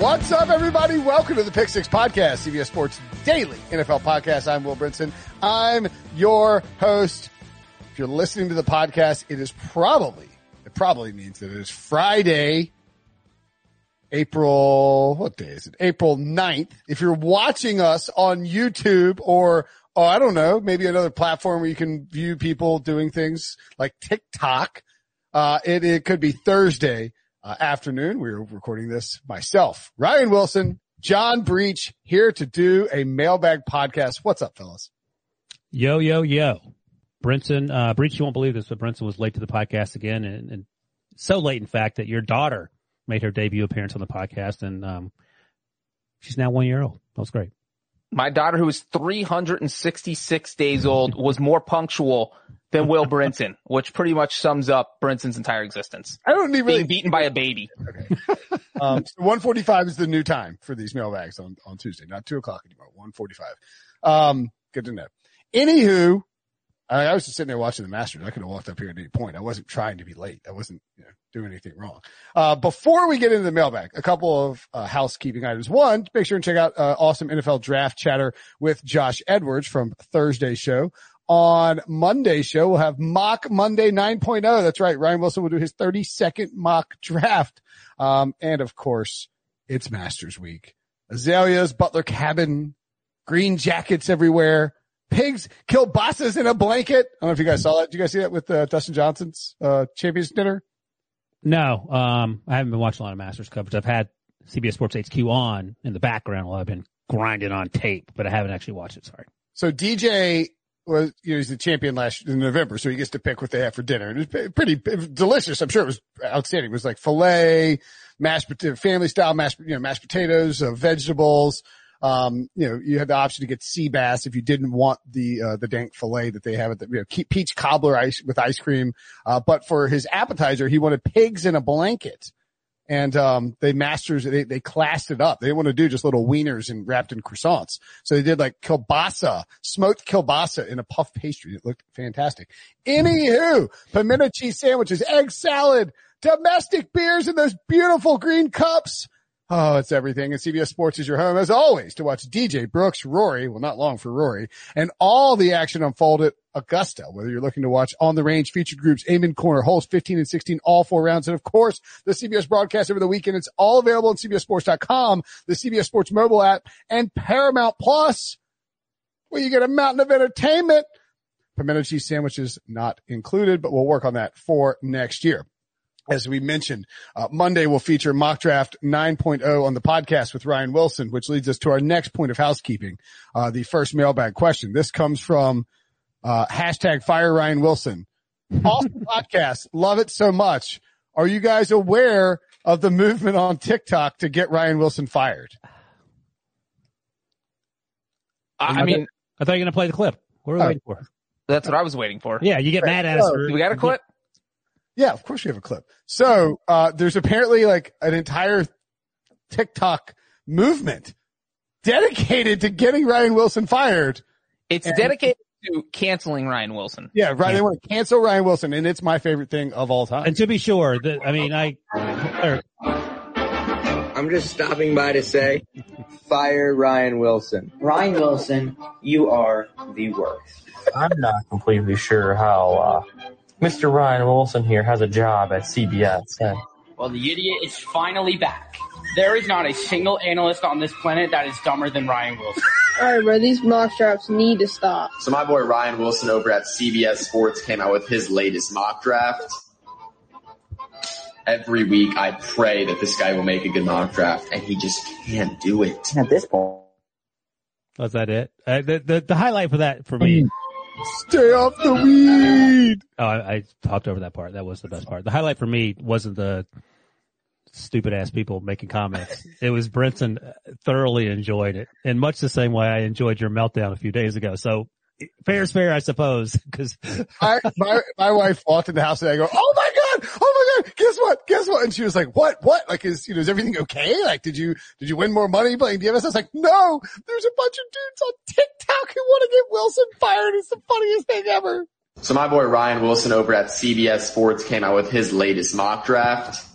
What's up, everybody? Welcome to the Pick Six Podcast, CBS Sports Daily NFL Podcast. I'm Will Brinson. I'm your host. If you're listening to the podcast, it is probably, it probably means that it is Friday, April, what day is it? April 9th. If you're watching us on YouTube or, oh, I don't know, maybe another platform where you can view people doing things like TikTok, uh, it, it could be Thursday, uh, afternoon. We're recording this myself, Ryan Wilson, John Breech here to do a mailbag podcast. What's up, fellas? Yo, yo, yo. Brinson, uh, Breech, you won't believe this, but Brinson was late to the podcast again and, and so late, in fact, that your daughter made her debut appearance on the podcast and, um, she's now one year old. That was great. My daughter, who is 366 days old, was more punctual than Will Brinson, which pretty much sums up Brinson's entire existence. I don't even Being beaten by a baby. Okay. Um, so 145 is the new time for these mailbags on, on Tuesday, not two o'clock anymore. 145. Um, good to know. Anywho, I, I was just sitting there watching the Masters. I could have walked up here at any point. I wasn't trying to be late. I wasn't you know, doing anything wrong. Uh, before we get into the mailbag, a couple of uh, housekeeping items. One, make sure and check out uh, awesome NFL draft chatter with Josh Edwards from Thursday's show. On Monday show, we'll have mock Monday 9.0. That's right. Ryan Wilson will do his 32nd mock draft. Um, and of course, it's Masters week. Azaleas, Butler Cabin, green jackets everywhere, pigs, kielbasas in a blanket. I don't know if you guys saw that. Did you guys see that with uh, Dustin Johnson's uh, Champions dinner? No, um, I haven't been watching a lot of Masters coverage. I've had CBS Sports HQ on in the background while I've been grinding on tape, but I haven't actually watched it. Sorry. So DJ was, you know, he's the champion last in November, so he gets to pick what they have for dinner. And it was pretty it delicious. I'm sure it was outstanding. It was like filet, mashed potato, family style mashed, you know, mashed potatoes, uh, vegetables. Um, you know, you had the option to get sea bass if you didn't want the, uh, the dank filet that they have at the, you know, peach cobbler ice with ice cream. Uh, but for his appetizer, he wanted pigs in a blanket. And, um, they masters, they, they classed it up. They didn't want to do just little wieners and wrapped in croissants. So they did like kielbasa, smoked kielbasa in a puff pastry. It looked fantastic. Anywho, pimento cheese sandwiches, egg salad, domestic beers in those beautiful green cups. Oh, it's everything. And CBS Sports is your home as always to watch DJ Brooks, Rory, well, not long for Rory, and all the action unfold at Augusta, whether you're looking to watch on the range featured groups, Amen Corner, holes 15 and 16, all four rounds. And of course, the CBS broadcast over the weekend. It's all available on CBSSports.com, the CBS Sports mobile app and Paramount Plus, where you get a mountain of entertainment. Pimento cheese sandwiches not included, but we'll work on that for next year as we mentioned, uh, Monday will feature mock draft 9.0 on the podcast with Ryan Wilson, which leads us to our next point of housekeeping. Uh, the first mailbag question. This comes from, uh, hashtag fire Ryan Wilson. Awesome podcast. Love it so much. Are you guys aware of the movement on TikTok to get Ryan Wilson fired? I, I mean, I thought you were going to play the clip. What are we Oh. waiting for? that's what I was waiting for. Yeah, you get mad at us. For- we got a clip? Yeah, of course we have a clip. So, uh, there's apparently like an entire TikTok movement dedicated to getting Ryan Wilson fired. It's And- dedicated to canceling Ryan Wilson. Yeah, right. They want to cancel Ryan Wilson, and it's my favorite thing of all time. And to be sure, that I mean, I, or, I'm just stopping by to say, fire Ryan Wilson. Ryan Wilson, you are the worst. I'm not completely sure how uh, Mr. Ryan Wilson here has a job at CBS. And Well, the idiot is finally back. There is not a single analyst on this planet that is dumber than Ryan Wilson. Alright, bro, these mock drafts need to stop. So my boy Ryan Wilson over at CBS Sports came out with his latest mock draft. Every week I pray that this guy will make a good mock draft and he just can't do it. At this point, Was that it? Uh, the, the the highlight for that for me. Stay off the weed. Oh, I, I talked over that part. That was the best part. The highlight for me wasn't the stupid ass people making comments. It was Brinson thoroughly enjoyed it in much the same way I enjoyed your meltdown a few days ago. So fair is fair, I suppose, because I, my, my wife walked in the house and I go, Oh my God. Oh my God. Guess what? Guess what? And she was like, what, what? Like, is, you know, is everything okay? Like, did you, did you win more money playing DFS? I was like, no, there's a bunch of dudes on TikTok who want to get Wilson fired. It's the funniest thing ever. So my boy Ryan Wilson over at CBS Sports came out with his latest mock draft.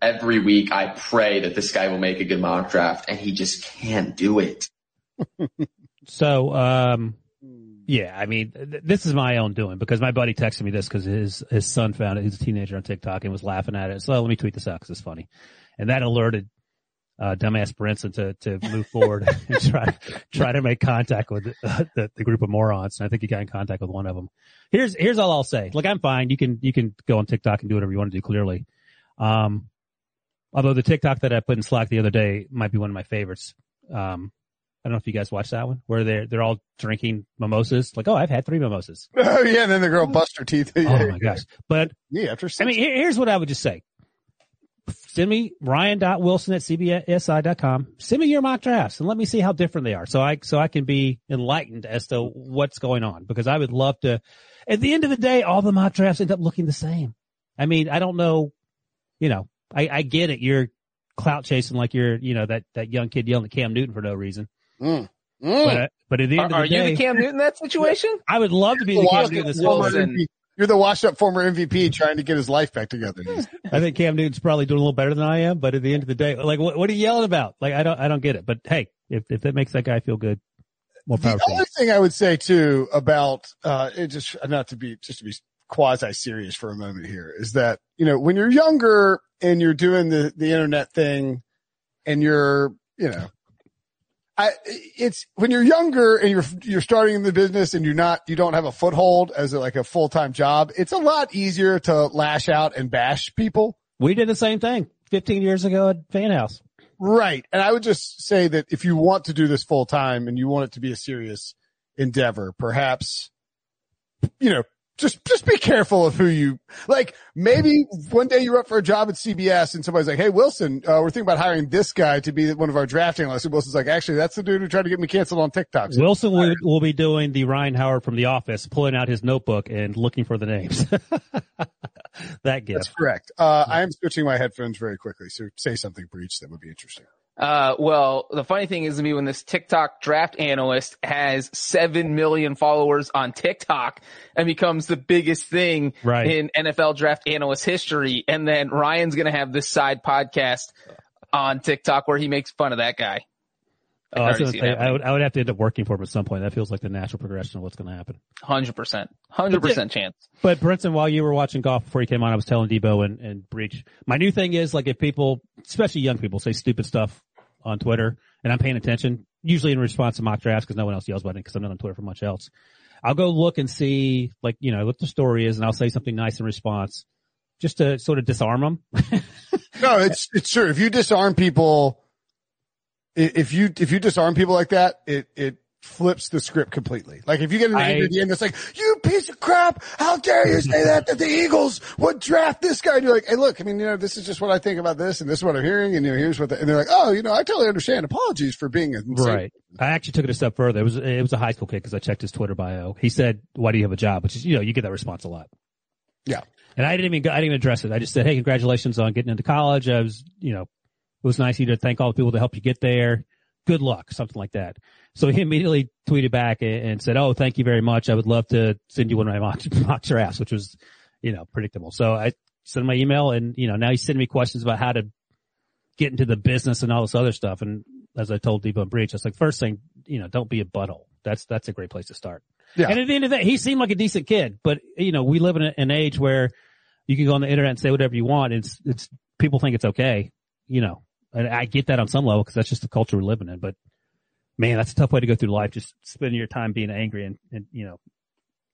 Every week I pray that this guy will make a good mock draft and he just can't do it. So, um, yeah, I mean, th- this is my own doing because my buddy texted me this because his, his son found it. He's a teenager on TikTok and was laughing at it. So let me tweet this out because it's funny. And that alerted, uh, dumbass Brinson to, to move forward and try, try to make contact with uh, the, the group of morons. And I think he got in contact with one of them. Here's, here's all I'll say. Look, I'm fine. You can, you can go on TikTok and do whatever you want to do clearly. Um, although the TikTok that I put in Slack the other day might be one of my favorites. Um, I don't know if you guys watched that one where they're, they're all drinking mimosas. Like, oh, I've had three mimosas. Oh yeah. And then the girl bust her teeth. Oh my gosh. But Yeah. After I mean, here's what I would just say. Send me ryan.wilson at cbsi.com. Send me your mock drafts and let me see how different they are. So I, so I can be enlightened as to what's going on because I would love to, at the end of the day, all the mock drafts end up looking the same. I mean, I don't know, you know, I, I get it. You're clout chasing like you're, you know, that, that young kid yelling at Cam Newton for no reason. Mm. But, uh, but at the end Are, of the are you the Cam Newton in that situation? I would love to be the Cam Washed Newton. up this former season. MVP. You're the washed up former MVP trying to get his life back together. I think Cam Newton's probably doing a little better than I am, but at the end of the day, like, what, what are you yelling about? Like, I don't, I don't get it. But hey, if, if that makes that guy feel good, more power The other thing I would say too about, uh, it just, not to be, just to be quasi serious for a moment here is that, you know, when you're younger and you're doing the, the internet thing and you're, you know, I, it's when you're younger and you're, you're starting in the business and you're not, you don't have a foothold as a, like a full-time job. It's a lot easier to lash out and bash people. We did the same thing 15 years ago at FanHouse. Right. And I would just say that if you want to do this full time and you want it to be a serious endeavor, perhaps, you know, just, just be careful of who you, like, maybe one day you're up for a job at CBS and somebody's like, Hey, Wilson, uh, we're thinking about hiring this guy to be one of our draft analysts. And Wilson's like, actually, that's the dude who tried to get me canceled on TikTok. So Wilson will, will be doing the Ryan Howard from The Office, pulling out his notebook and looking for the names. that that's correct. Uh, I am switching my headphones very quickly. So say something, Breech, that would be interesting. Uh, well, the funny thing is to me when this TikTok draft analyst has seven million followers on TikTok and becomes the biggest thing Right. in NFL draft analyst history. And then Ryan's going to have this side podcast on TikTok where he makes fun of that guy. I Oh, I, was can gonna already see say, it I would, I would have to end up working for him at some point. That feels like the natural progression of what's going to happen. Hundred percent, hundred percent chance. But Brinson, while you were watching golf before you came on, I was telling Debo and, and Breech. My new thing is like if people, especially young people, say stupid stuff on Twitter, and I'm paying attention, usually in response to mock drafts because no one else yells about it because I'm not on Twitter for much else. I'll go look and see like you know what the story is, and I'll say something nice in response, just to sort of disarm them. No, it's, it's true. If you disarm people, if you, if you disarm people like that, it, it flips the script completely. Like if you get an I- at the end that's like, you piece of crap, how dare you say that, that the Eagles would draft this guy? And you're like, hey look, I mean, you know, this is just what I think about this and this is what I'm hearing and you know, here's what the, and they're like, oh, you know, I totally understand. Apologies for being insane. Right. I actually took it a step further. It was it was a high school kid because I checked his Twitter bio. He said, "Why do you have a job?" Which is you know you get that response a lot. Yeah. And I didn't even I didn't even address it. I just said, "Hey, congratulations on getting into college. I was you know it was nice of you to thank all the people to help you get there. Good luck, something like that." So he immediately tweeted back and, said, "Oh, thank you very much. I would love to send you one of my mock, mock drafts," which was you know predictable. So I sent him my email, and you know now he's sending me questions about how to get into the business and all this other stuff. And as I told Debo and Breech, I was like, first thing, you know, don't be a butthole. That's, that's a great place to start. Yeah. And at the end of that, he seemed like a decent kid, but you know, we live in an age where you can go on the internet and say whatever you want. It's, it's, people think it's okay, you know, and I get that on some level because that's just the culture we're living in, but man, that's a tough way to go through life. Just spending your time being angry and, and, you know,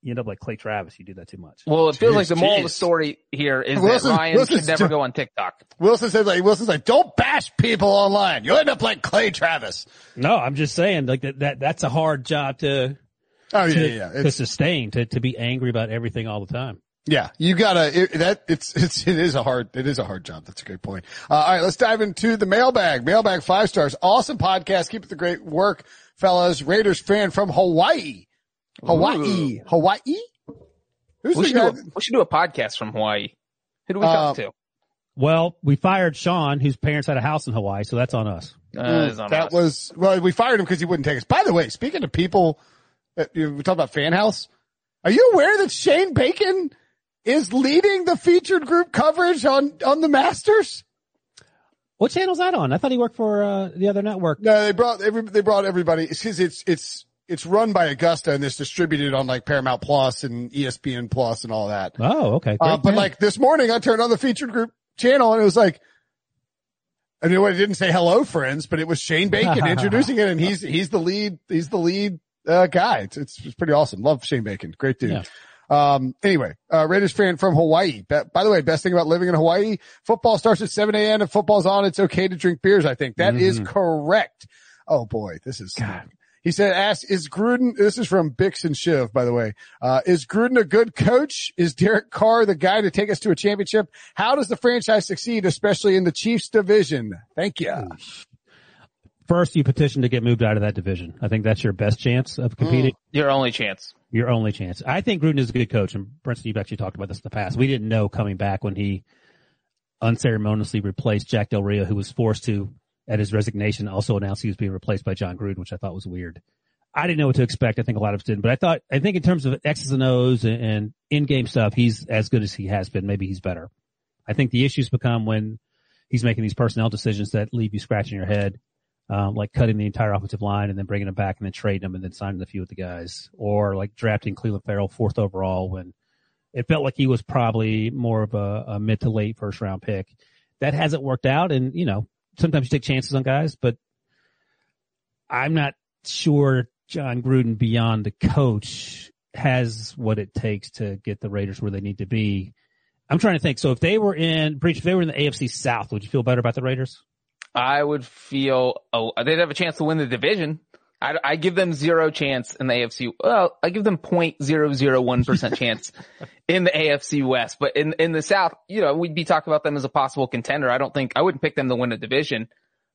you end up like Clay Travis. You do that too much. Well, it feels Jeez, like the moral of the story here is Wilson- that Ryan Wilson's should never ju- go on TikTok. Wilson says like Wilson's like, don't bash people online. You'll end up like Clay Travis. No, I'm just saying like that, that that's a hard job to, Oh yeah, to, yeah. yeah. to sustain, to, to be angry about everything all the time. Yeah, you gotta, it, that, it's, it's, it is a hard, it is a hard job. That's a great point. Uh, all right, let's dive into the mailbag. Mailbag five stars. Awesome podcast. Keep up the great work, fellas. Raiders fan from Hawaii. Hawaii. Hawaii? Who's We should, guy? do a, we should do a podcast from Hawaii. Who do we Uh, talk to? Well, we fired Sean, whose parents had a house in Hawaii, so that's on us. Uh, it's on that us. was, well, we fired him because he wouldn't take us. By the way, speaking of people, that, you know, we talk about fan house. Are you aware that Shane Bacon is leading the featured group coverage on, on the Masters? What channel's that on? I thought he worked for uh, the other network. No, they brought every, they brought everybody. It's it's, it's, it's run by Augusta and it's distributed on like Paramount Plus and ESPN Plus and all that. Oh, okay. Uh, but like this morning I turned on the featured group channel and it was like, I mean, it didn't say hello friends, but it was Shane Bacon introducing it and he's, he's the lead, he's the lead, uh, guy. It's, it's, it's pretty awesome. Love Shane Bacon. Great dude. Yeah. Um, anyway, uh, Raiders fan from Hawaii. Be- By the way, best thing about living in Hawaii, football starts at 7 a.m. If football's on, it's okay to drink beers. I think that is Mhm. correct. Oh boy, this is, he said, ask, is Gruden, this is from Bix and Shiv, by the way. Uh, is Gruden a good coach? Is Derek Carr the guy to take us to a championship? How does the franchise succeed, especially in the Chiefs division? Thank you. First, you petition to get moved out of that division. I think that's your best chance of competing. Mm. Your only chance. Your only chance. I think Gruden is a good coach, and Brinson, you've actually talked about this in the past. We didn't know coming back when he unceremoniously replaced Jack Del Rio, who was forced to, at his resignation, also announce he was being replaced by Jon Gruden, which I thought was weird. I didn't know what to expect. I think a lot of us didn't, but I thought, I think in terms of X's and O's and, and in-game stuff, he's as good as he has been. Maybe he's better. I think the issues become when he's making these personnel decisions that leave you scratching your head, um, like cutting the entire offensive line and then bringing them back and then trading them and then signing a few of the guys, or like drafting Clelin Ferrell fourth overall when it felt like he was probably more of a, a mid to late first round pick. That hasn't worked out, and you know sometimes you take chances on guys, but I'm not sure Jon Gruden beyond the coach has what it takes to get the Raiders where they need to be. I'm trying to think. So if they were in Breech, if they were in the AFC South, would you feel better about the Raiders? I would feel, oh, they'd have a chance to win the division. I, I give them zero chance in the AFC. Well, I give them 0.001% chance in the AFC West, but in, in the South, you know, we'd be talking about them as a possible contender. I don't think, I wouldn't pick them to win a division.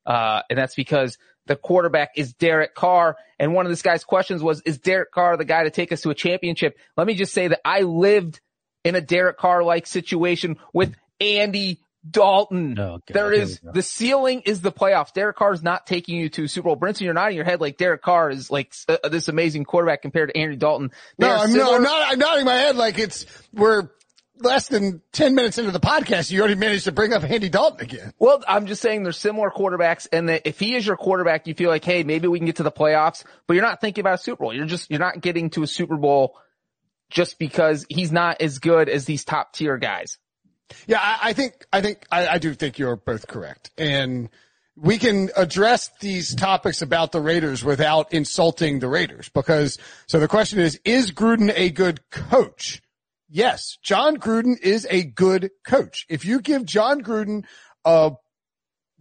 Uh, and that's because the quarterback is Derek Carr. And one of this guy's questions was, is Derek Carr the guy to take us to a championship? Let me just say that I lived in a Derek Carr-like situation with Andy Dalton. Oh, God, there here is we go. the ceiling is the playoffs. Derek Carr is not taking you to Super Bowl. Brinson, you're nodding your head like Derek Carr is like uh, this amazing quarterback compared to Andy Dalton. They No, I'm, no, I'm not, I'm nodding my head like it's, we're less than 10 minutes into the podcast. You already managed to bring up Andy Dalton again. Well, I'm just saying they're similar quarterbacks and that if he is your quarterback, you feel like, hey, maybe we can get to the playoffs, but you're not thinking about a Super Bowl. You're just, you're not getting to a Super Bowl just because he's not as good as these top tier guys. Yeah, I, I think, I think, I, I do think you're both correct. And we can address these topics about the Raiders without insulting the Raiders because, so the question is, is Gruden a good coach? Yes, Jon Gruden is a good coach. If you give Jon Gruden a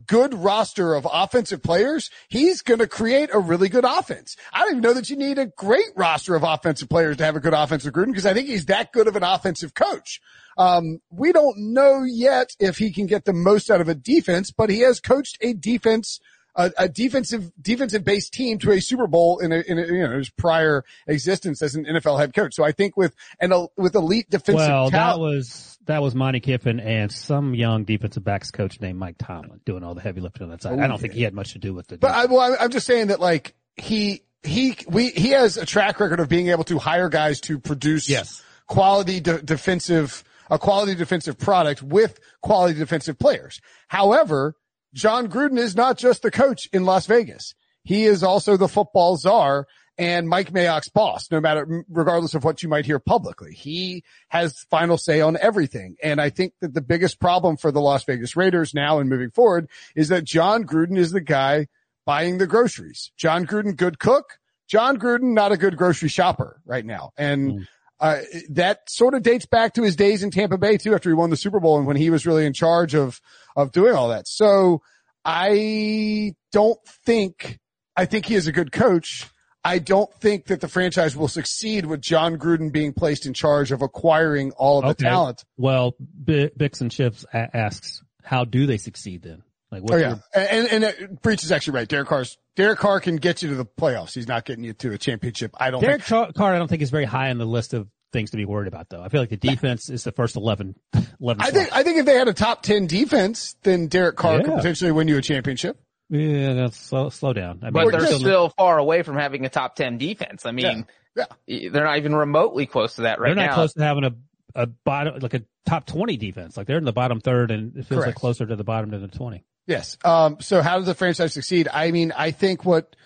good roster of offensive players, he's going to create a really good offense. I don't even know that you need a great roster of offensive players to have a good offensive Gruden because I think he's that good of an offensive coach. Um, we don't know yet if he can get the most out of a defense, but he has coached a defense, a, a defensive, defensive based team to a Super Bowl in a, in a, you know, his prior existence as an NFL head coach. So I think with, and with elite defensive Well, that was that was Monte Kiffin and some young defensive backs coach named Mike Tomlin doing all the heavy lifting on that side. I don't oh, think he had much to do with it. But I, well, I'm- I'm just saying that like he, he, we, he has a track record of being able to hire guys to produce Yes. quality de- defensive, a quality defensive product with quality defensive players. However, Jon Gruden is not just the coach in Las Vegas. He is also the football czar and Mike Mayock's boss, no matter, regardless of what you might hear publicly. He has final say on everything. And I think that the biggest problem for the Las Vegas Raiders now and moving forward is that Jon Gruden is the guy buying the groceries. Jon Gruden, good cook. Jon Gruden, not a good grocery shopper right now. And hmm. Uh, that sort of dates back to his days in Tampa Bay too, after he won the Super Bowl and when he was really in charge of, of doing all that. So I don't think, I think he is a good coach. I don't think that the franchise will succeed with Jon Gruden being placed in charge of acquiring all of the Okay. talent. Well, B- Bix and Chips a- asks, how do they succeed then? Like, what's Oh yeah, your- and and uh, Breech is actually right. Derek Carr's Derek Carr can get you to the playoffs. He's not getting you to a championship. I don't Derek think. Char- Carr, I don't think is very high on the list of things to be worried about though. I feel like the defense is the first 11, 11 I think I think if they had a top ten defense, then Derek Carr could potentially win you a championship. Yeah, that's slow, slow down. I mean, But they're just- still far away from having a top 10 defense. I mean, yeah, they're not even remotely close to that right now. they're not now. close to having a, a bottom, like a top 20 defense. Like they're in the bottom third and it feels like closer to the bottom than the 20. Yes. Um, so how does the franchise succeed? I mean, I think what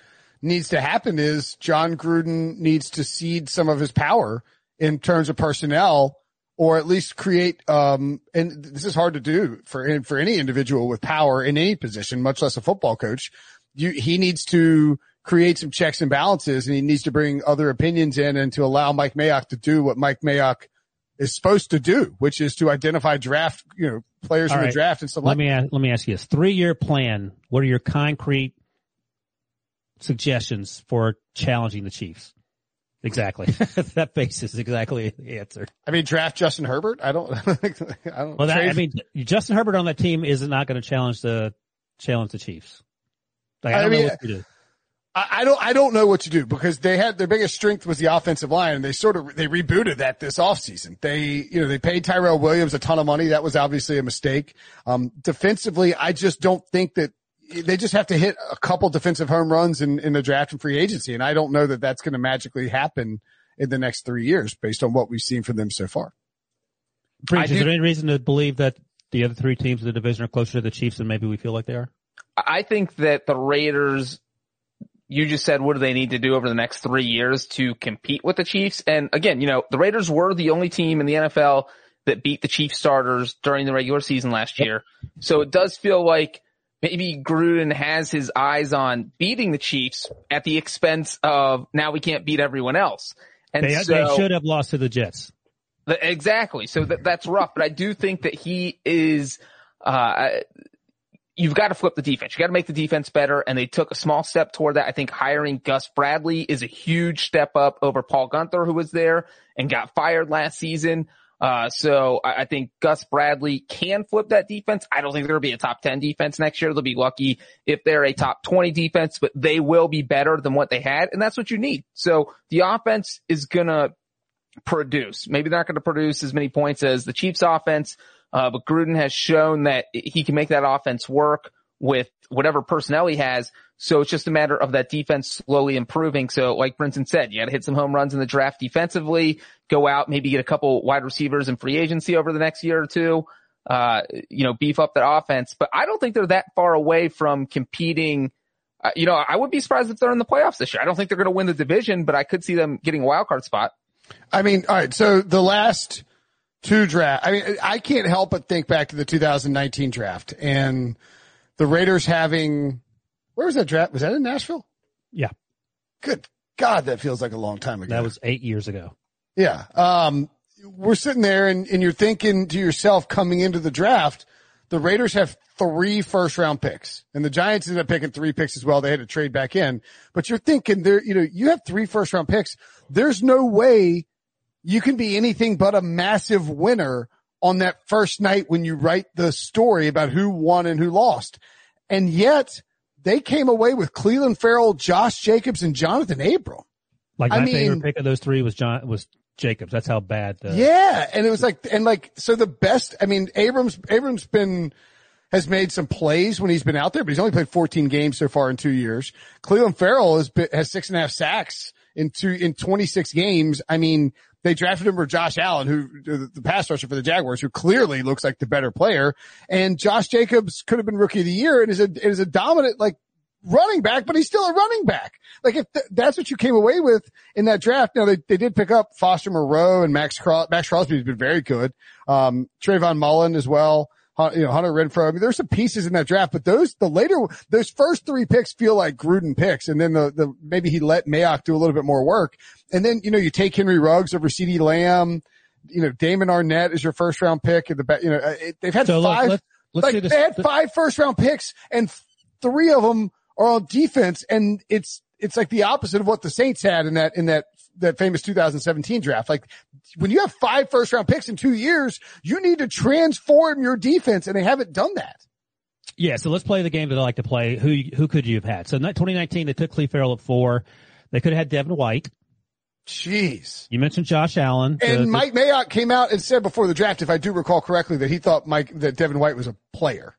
needs to happen is Jon Gruden needs to cede some of his power in terms of personnel or at least create, um, and this is hard to do for, for any individual with power in any position, much less a football coach. You, he needs to create some checks and balances and he needs to bring other opinions in and to allow Mike Mayock to do what Mike Mayock is supposed to do, which is to identify draft, you know, players All in the right. draft and stuff Let like me ask, let me ask you this: three year plan. What are your concrete suggestions for challenging the Chiefs? Exactly. that face is exactly the answer. I mean, draft Justin Herbert. I don't. I don't. Well, that, I mean, Justin Herbert on that team is not going to challenge the challenge the Chiefs. Like, I I mean, know what to do. I, I don't. I don't know what to do because they had their biggest strength was the offensive line, and they sort of they rebooted that this offseason. They you know they paid Tyrell Williams a ton of money. That was obviously a mistake. Um, defensively, I just don't think that they just have to hit a couple defensive home runs in in the draft and free agency, and I don't know that that's going to magically happen in the next three years based on what we've seen from them so far. Breech, is do- there any reason to believe that the other three teams in the division are closer to the Chiefs than maybe we feel like they are? I think that the Raiders, you just said, what do they need to do over the next three years to compete with the Chiefs? And again, you know, the Raiders were the only team in the NFL that beat the Chiefs starters during the regular season last year. So it does feel like maybe Gruden has his eyes on beating the Chiefs at the expense of now we can't beat everyone else. And They, so, they should have lost to the Jets. Th- Exactly. So that, that's rough, but I do think that he is, uh, you've got to flip the defense. You got to make the defense better. And they took a small step toward that. I think hiring Gus Bradley is a huge step up over Paul Guenther, who was there and got fired last season. Uh, so I, I think Gus Bradley can flip that defense. I don't think there'll be a top 10 defense next year. They'll be lucky if they're a top 20 defense, but they will be better than what they had. And that's what you need. So the offense is going to produce. Maybe they're not going to produce as many points as the Chiefs offense, uh, but Gruden has shown that he can make that offense work with whatever personnel he has. So it's just a matter of that defense slowly improving. So like Brinson said, you got to hit some home runs in the draft defensively, go out, maybe get a couple wide receivers in free agency over the next year or two. Uh, you know, beef up that offense, but I don't think they're that far away from competing. Uh, you know, I would be surprised if they're in the playoffs this year. I don't think they're going to win the division, but I could see them getting a wild card spot. I mean, all right. So the last two draft, I mean, I can't help but think back to the 2019 draft and the Raiders having, where was that draft? Was that in Nashville? Yeah. Good God, that feels like a long time ago. That was eight years ago. Yeah. Um, we're sitting there and, and you're thinking to yourself coming into the draft, the Raiders have three first round picks and the Giants ended up picking three picks as well. They had to trade back in, but you're thinking there, you know, you have three first round picks. There's no way you can be anything but a massive winner on that first night when you write the story about who won and who lost. And yet they came away with Clelin Ferrell, Josh Jacobs and Jonathan Abram. Like I my mean- favorite pick of those three was John was Jacobs. That's how bad. The, Yeah. And it was like, and like, so the best, I mean, Abrams, Abrams been, has made some plays when he's been out there, but he's only played 14 games so far in two years. Clelin Ferrell has been, has six and a half sacks in two, in 26 games. I mean, they drafted him for Josh Allen, who, the pass rusher for the Jaguars, who clearly looks like the better player. And Josh Jacobs could have been rookie of the year and is a, is a dominant, like, running back, but he's still a running back. Like if th- that's what you came away with in that draft. Now they, they did pick up Foster Moreau and Max Cros- Maxx Crosby has been very good. Um, Trayvon Mullen as well. You know, Hunter Renfrow. I mean, there's some pieces in that draft, but those, the later, those first three picks feel like Gruden picks. And then the, the, maybe he let Mayock do a little bit more work. And then, you know, you take Henry Ruggs over CeeDee Lamb, you know, Damon Arnette is your first round pick at the back, you know, it, they've had So look, five, let's- let's like they had five first round picks and three of them are on defense. And it's, it's like the opposite of what the Saints had in that, in that, that famous 2017 draft. Like when you have five first round picks in two years, you need to transform your defense and they haven't done that. Yeah, so let's play the game that I like to play. Who who could you have had? So in 2019, they took Cleve Ferrell at four. They could have had Devin White. Jeez. You mentioned Josh Allen. And the- Mike Mayock came out and said before the draft, if I do recall correctly, that he thought Mike, that Devin White was a player.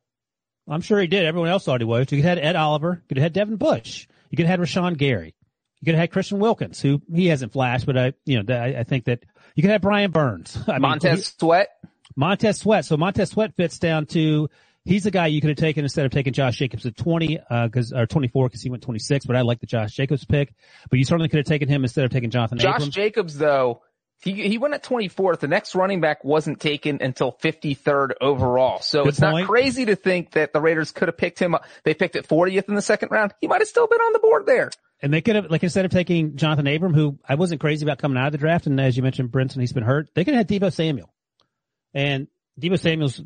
I'm sure he did. Everyone else thought he was. You could have had Ed Oliver. You could have had Devin Bush. You could have had Rashan Gary. You could have had Christian Wilkins, who he hasn't flashed, but I, you know, I, I think that you could have Brian Burns. I mean, Montez he- Sweat. Montez Sweat. So Montez Sweat fits down to he's the guy you could have taken instead of taking Josh Jacobs at 20, uh, cause, or 24 cause he went 26, but I like the Josh Jacobs pick, but you certainly could have taken him instead of taking Jonathan Josh Abrams. Jacobs, though, he he went at 24th. The next running back wasn't taken until 53rd overall. So Good it's not crazy to think that the Raiders could have picked him up. They picked at 40th in the second round. He might have still been on the board there. And they could have, like, instead of taking Jonathan Abram, who I wasn't crazy about coming out of the draft, and as you mentioned, Brinson, he's been hurt. They could have had Deebo Samuel. And Deebo Samuel's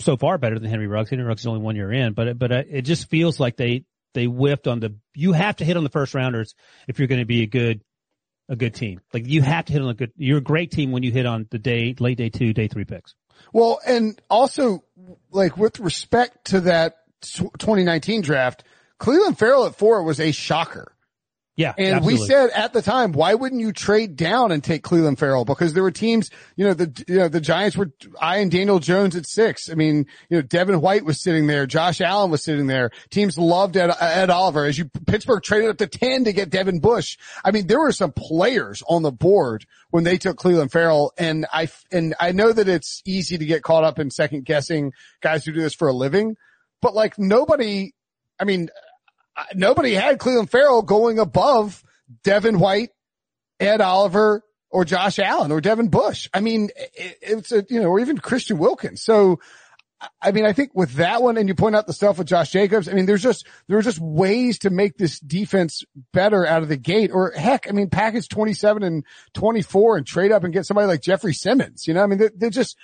so far better than Henry Ruggs. Henry Ruggs is only one year in, but, it- but uh, it just feels like they, they whiffed on the, you have to hit on the first rounders if you're going to be a good, a good team. Like, you have to hit on a good, you're a great team when you hit on the day, late day two, day three picks. Well, and also like with respect to that 2019 draft, Clelin Ferrell at four was a shocker. Yeah. And absolutely. we said at the time, why wouldn't you trade down and take Clelin Ferrell? Because there were teams, you know, the, you know, the Giants were eyeing Daniel Jones at six. I mean, you know, Devin White was sitting there. Josh Allen was sitting there. Teams loved Ed, Ed Oliver as you, Pittsburgh traded up to 10 to get Devin Bush. I mean, there were some players on the board when they took Clelin Ferrell. And I, and I know that it's easy to get caught up in second guessing guys who do this for a living, but like nobody, I mean, nobody had Clelin Ferrell going above Devin White, Ed Oliver, or Josh Allen or Devin Bush. I mean, it, it's a, you know, or even Christian Wilkins. So, I mean, I think with that one and you point out the stuff with Josh Jacobs, I mean, there's just, there are just ways to make this defense better out of the gate or heck, I mean, package 27 and 24 and trade up and get somebody like Jeffrey Simmons. You know, I mean, they're, they're just,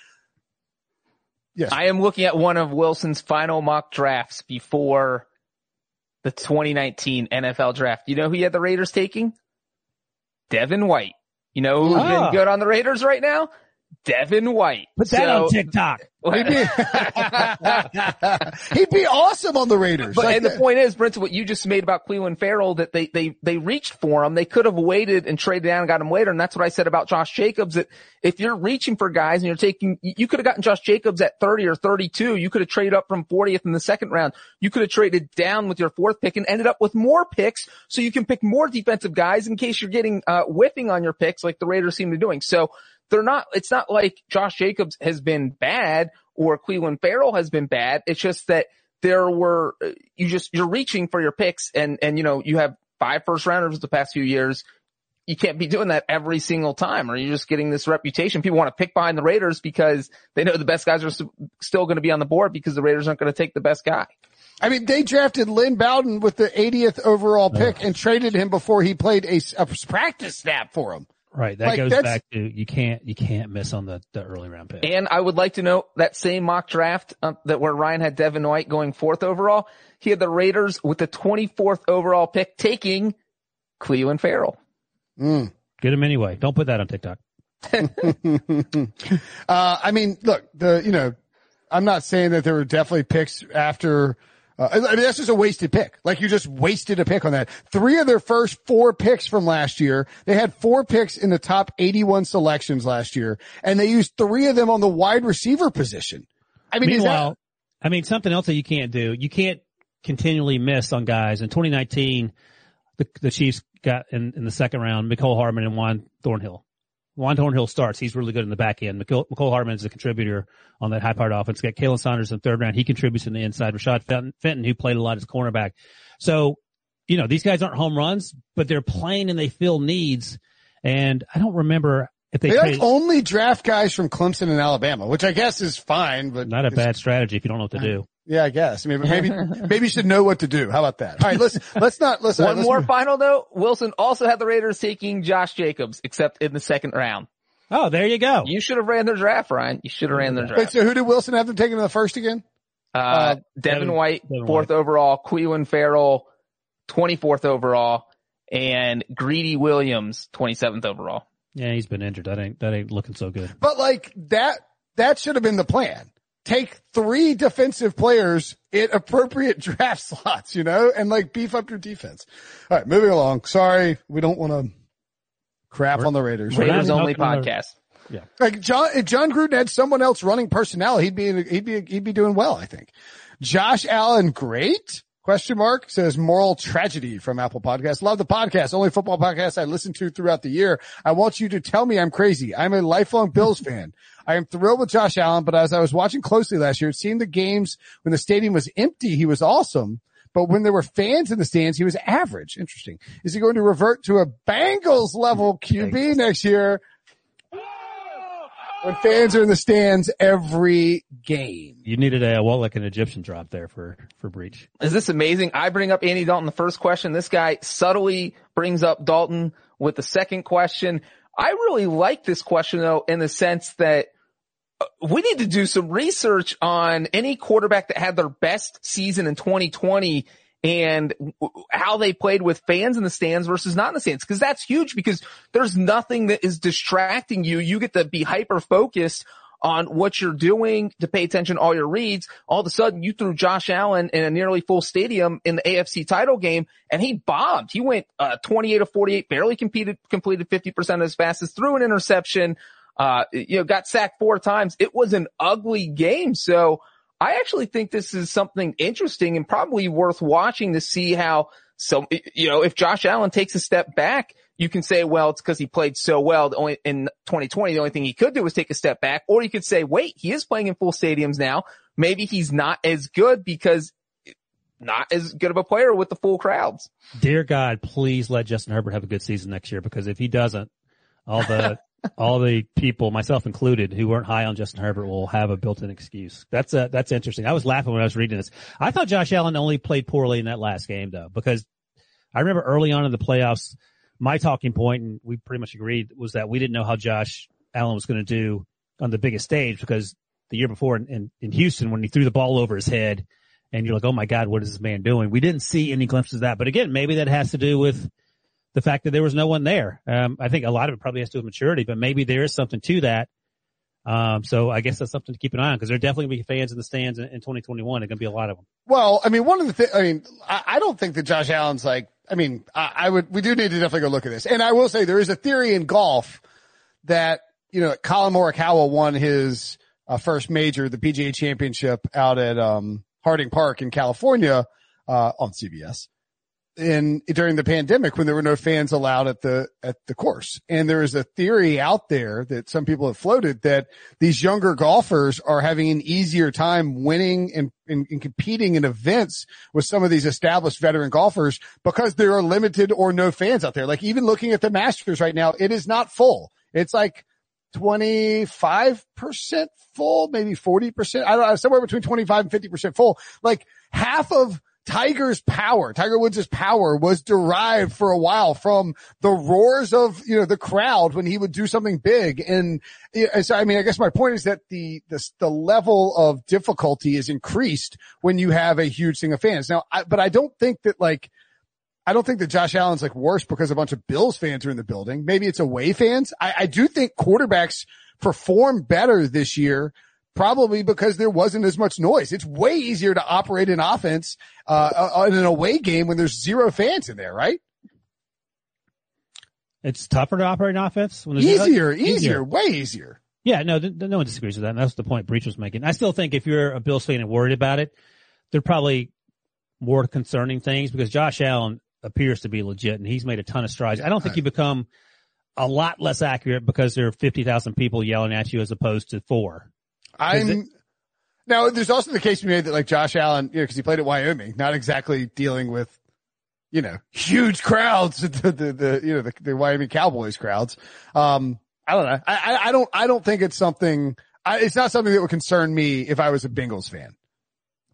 yes. I am looking at one of Wilson's final mock drafts before the 2019 NFL draft. You know who he had the Raiders taking? Devin White. You know who's Ah. been good on the Raiders right now? Devin White. Put that So- on TikTok. He'd be, he'd be awesome on the Raiders. But Like, and the point is, Brent, what you just made about Clelin Ferrell, that they they they reached for him. They could have waited and traded down and got him later. And that's what I said about Josh Jacobs. That if you're reaching for guys and you're taking, you could have gotten Josh Jacobs at 30 or 32. You could have traded up from 40th in the second round. You could have traded down with your fourth pick and ended up with more picks, so you can pick more defensive guys in case you're getting uh, whiffing on your picks, like the Raiders seem to be doing. So they're not. It's not like Josh Jacobs has been bad or Clelin Ferrell has been bad. It's just that there were uh, you just you're reaching for your picks and and you know you have five first rounders the past few years. You can't be doing that every single time, or you're just getting this reputation. People want to pick behind the Raiders because they know the best guys are still going to be on the board because the Raiders aren't going to take the best guy. I mean, they drafted Lynn Bowden with the 80th overall pick and traded him before he played a practice snap for him. Right. That Like, goes back to you can't, you can't miss on the, the early round pick. And I would like to note that same mock draft uh, that where Ryan had Devin White going fourth overall, he had the Raiders with the 24th overall pick taking Clelin Ferrell. Mm. Get him anyway. Don't put that on TikTok. uh, I mean, look, the, you know, I'm not saying that there were definitely picks after, uh, I mean, that's just a wasted pick. Like you just wasted a pick on that. Three of their first four picks from last year, they had four picks in the top 81 selections last year, and they used three of them on the wide receiver position. I mean, is that- Meanwhile, I mean, something else that you can't do, you can't continually miss on guys. In 2019, the, the Chiefs got in, in the second round, Mecole Hardman and Juan Thornhill. Juan Thornhill starts. He's really good in the back end. Mecole, Mecole Hardman is a contributor on that high powered offense. Got Khalen Saunders in third round. He contributes in the inside. Rashad Fenton, who played a lot as cornerback. So, you know, these guys aren't home runs, but they're playing and they fill needs. And I don't remember if they, They trade, like only draft guys from Clemson and Alabama, which I guess is fine, but not a bad strategy if you don't know what to do. Yeah, I guess. I mean, maybe maybe you should know what to do. How about that? All right, let's let's not let's One let's more move- final note. Wilson also had the Raiders taking Josh Jacobs, except in the second round. Oh, there you go. You should have ran their draft, Ryan. You should have ran their Wait, draft. so who did Wilson have them taking in the first again? Uh, Devin, Devin- White, Devin fourth overall, Clelin Ferrell, 24th overall, and Greedy Williams, 27th overall. Yeah, he's been injured. That ain't that ain't looking so good. But like that that should have been the plan. Take three defensive players in appropriate draft slots, you know, and like beef up your defense. All right, moving along. Sorry, we don't want to crap on the Raiders. Raiders only podcast. the- podcast. Like John, if Jon Gruden had someone else running personnel, he'd be, he'd be, he'd be doing well, I think. Josh Allen, great? Question mark says moral tragedy from Apple Podcasts. Love the podcast. Only football podcast I listen to throughout the year. I want you to tell me I'm crazy. I'm a lifelong Bills fan. I am thrilled with Josh Allen, but as I was watching closely last year, it seemed the games when the stadium was empty, he was awesome. But when there were fans in the stands, he was average. Interesting. Is he going to revert to a Bengals level QB next year? When fans are in the stands every game. You needed a well, like an Egyptian drop there for for Breech. Is this amazing? I bring up Andy Dalton the first question. This guy subtly brings up Dalton with the second question. I really like this question though in the sense that uh, we need to do some research on any quarterback that had their best season in 2020 and how they played with fans in the stands versus not in the stands. Cause that's huge because there's nothing that is distracting you. You get to be hyper focused on what you're doing to pay attention to all your reads. All of a sudden you threw Josh Allen in a nearly full stadium in the AFC title game and he bombed. He went, uh, 28 of 48, barely competed, completed 50% of his passes, threw an interception, uh, you know, got sacked four times. It was an ugly game. So I actually think this is something interesting and probably worth watching to see how so, you know, if Josh Allen takes a step back, you can say, well, it's because he played so well. The only in 2020, the only thing he could do was take a step back, or you could say, wait, he is playing in full stadiums now. Maybe he's not as good because not as good of a player with the full crowds. Dear God, please let Justin Herbert have a good season next year because if he doesn't, all the all the people, myself included, who weren't high on Justin Herbert will have a built-in excuse. That's uh that's interesting. I was laughing when I was reading this. I thought Josh Allen only played poorly in that last game though, because I remember early on in the playoffs, my talking point, and we pretty much agreed, was that we didn't know how Josh Allen was going to do on the biggest stage because the year before in, in, in Houston when he threw the ball over his head and you're like, oh my God, what is this man doing? We didn't see any glimpses of that. But again, maybe that has to do with the fact that there was no one there. Um, I think a lot of it probably has to do with maturity, but maybe there is something to that. Um, so I guess that's something to keep an eye on because there are definitely will be fans in the stands in, in 2021. There's going to be a lot of them. Well, I mean, one of the things, I mean, I, I don't think that Josh Allen's like, I mean, I, I would, we do need to definitely go look at this. And I will say there is a theory in golf that, you know, Collin Morikawa won his uh, first major, the PGA championship out at, um, Harding Park in California, uh, on CBS in during the pandemic when there were no fans allowed at the at the course. And there is a theory out there that some people have floated that these younger golfers are having an easier time winning and, and, and competing in events with some of these established veteran golfers because there are limited or no fans out there. Like even looking at the Masters right now, it is not full. It's like 25% full, maybe 40%. I don't know, somewhere between 25 and 50% full. Like half of Tiger's power, Tiger Woods' power was derived for a while from the roars of, you know, the crowd when he would do something big. And yeah, so, I mean, I guess my point is that the, the, the level of difficulty is increased when you have a huge thing of fans. Now, I, but I don't think that like, I don't think that Josh Allen's like worse because a bunch of Bills fans are in the building. Maybe it's away fans. I, I do think quarterbacks perform better this year probably because there wasn't as much noise. It's way easier to operate an offense, uh, in an away game when there's zero fans in there, right? It's tougher to operate an offense when there's Easier, easier, way easier. Yeah, no, th- no one disagrees with that. And that's the point Breech was making. I still think if you're a Bills fan and worried about it, they're probably more concerning things because Josh Allen appears to be legit and he's made a ton of strides. I don't think you become a lot less accurate because there are 50,000 people yelling at you as opposed to four. I'm it- now. There's also the case we made that like Josh Allen, you know, because he played at Wyoming, not exactly dealing with, you know, huge crowds, the the, the you know the, the Wyoming Cowboys crowds. Um, I don't know. I, I, I don't, I don't think it's something, I, it's not something that would concern me if I was a Bengals fan.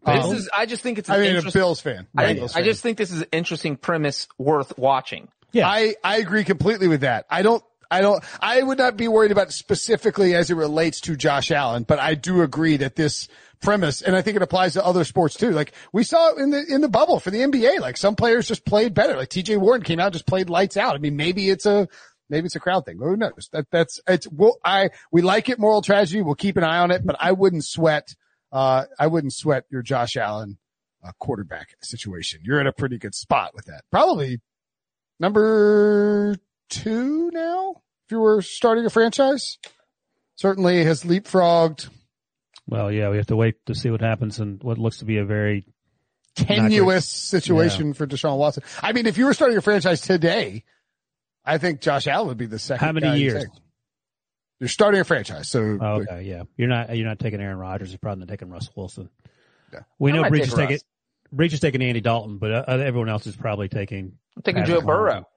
This Um, is, I just think it's an I mean, a interesting- Bills fan. I, Bengals I fan. just think this is an interesting premise worth watching. Yeah. I, I agree completely with that. I don't, I don't, I would not be worried about specifically as it relates to Josh Allen, but I do agree that this premise, and I think it applies to other sports too. Like we saw in the, in the bubble for the NBA, like some players just played better. Like TJ Warren came out, just played lights out. I mean, maybe it's a, maybe it's a crowd thing. Who knows? That, that's, it's, well, I, we like it, moral tragedy. We'll keep an eye on it, but I wouldn't sweat, uh, I wouldn't sweat your Josh Allen, uh, quarterback situation. You're in a pretty good spot with that. Probably number two now. If you were starting a franchise, certainly has leapfrogged Well, yeah, we have to wait to see what happens and what looks to be a very tenuous situation for Deshaun Watson. I mean, if you were starting a franchise today, I think Josh Allen would be the second. How many guy years? You're starting a franchise, so Oh, okay, yeah. You're not you're not taking Aaron Rodgers. You're probably not taking Russell Wilson. Yeah. We I know might Breech is taking Russ. Breech is taking Andy Dalton, but uh, everyone else is probably taking I'm taking Patrick Joe Burrow.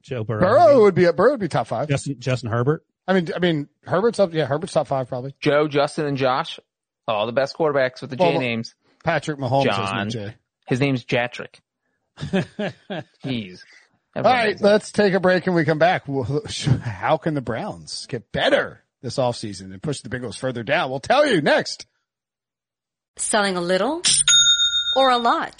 Mahomes. Joe Burrow. Burrow would be Burrow would be top five. Justin Justin Herbert. I mean, I mean Herbert's up. Yeah, Herbert's top five probably. Joe, Justin, and Josh. All the best quarterbacks with the J names. Patrick Mahomes has no John. J. His name's Jatrick. Jeez. All right, let's take a break and we come back. Well, How can the Browns get better this offseason and push the Bengals further down? We'll tell you next. Selling a little or a lot?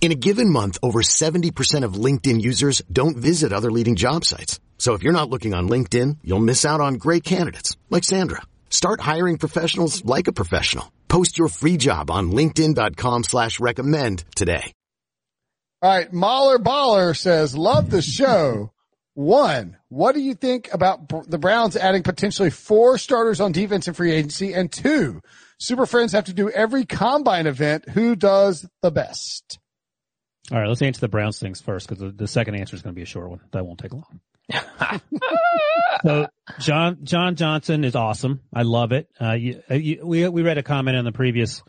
In a given month, over 70% of LinkedIn users don't visit other leading job sites. So if you're not looking on LinkedIn, you'll miss out on great candidates like Sandra. Start hiring professionals like a professional. Post your free job on linkedin.com slash recommend today. All right. Mahler Baller says, love the show. One, what do you think about the Browns adding potentially four starters on defense in free agency? And two, Super Friends have to do every combine event. Who does the best? All right, let's answer the Browns things first because the, the second answer is going to be a short one. That won't take long. so John John Johnson is awesome. I love it. Uh, you, uh, you, we we read a comment on the previous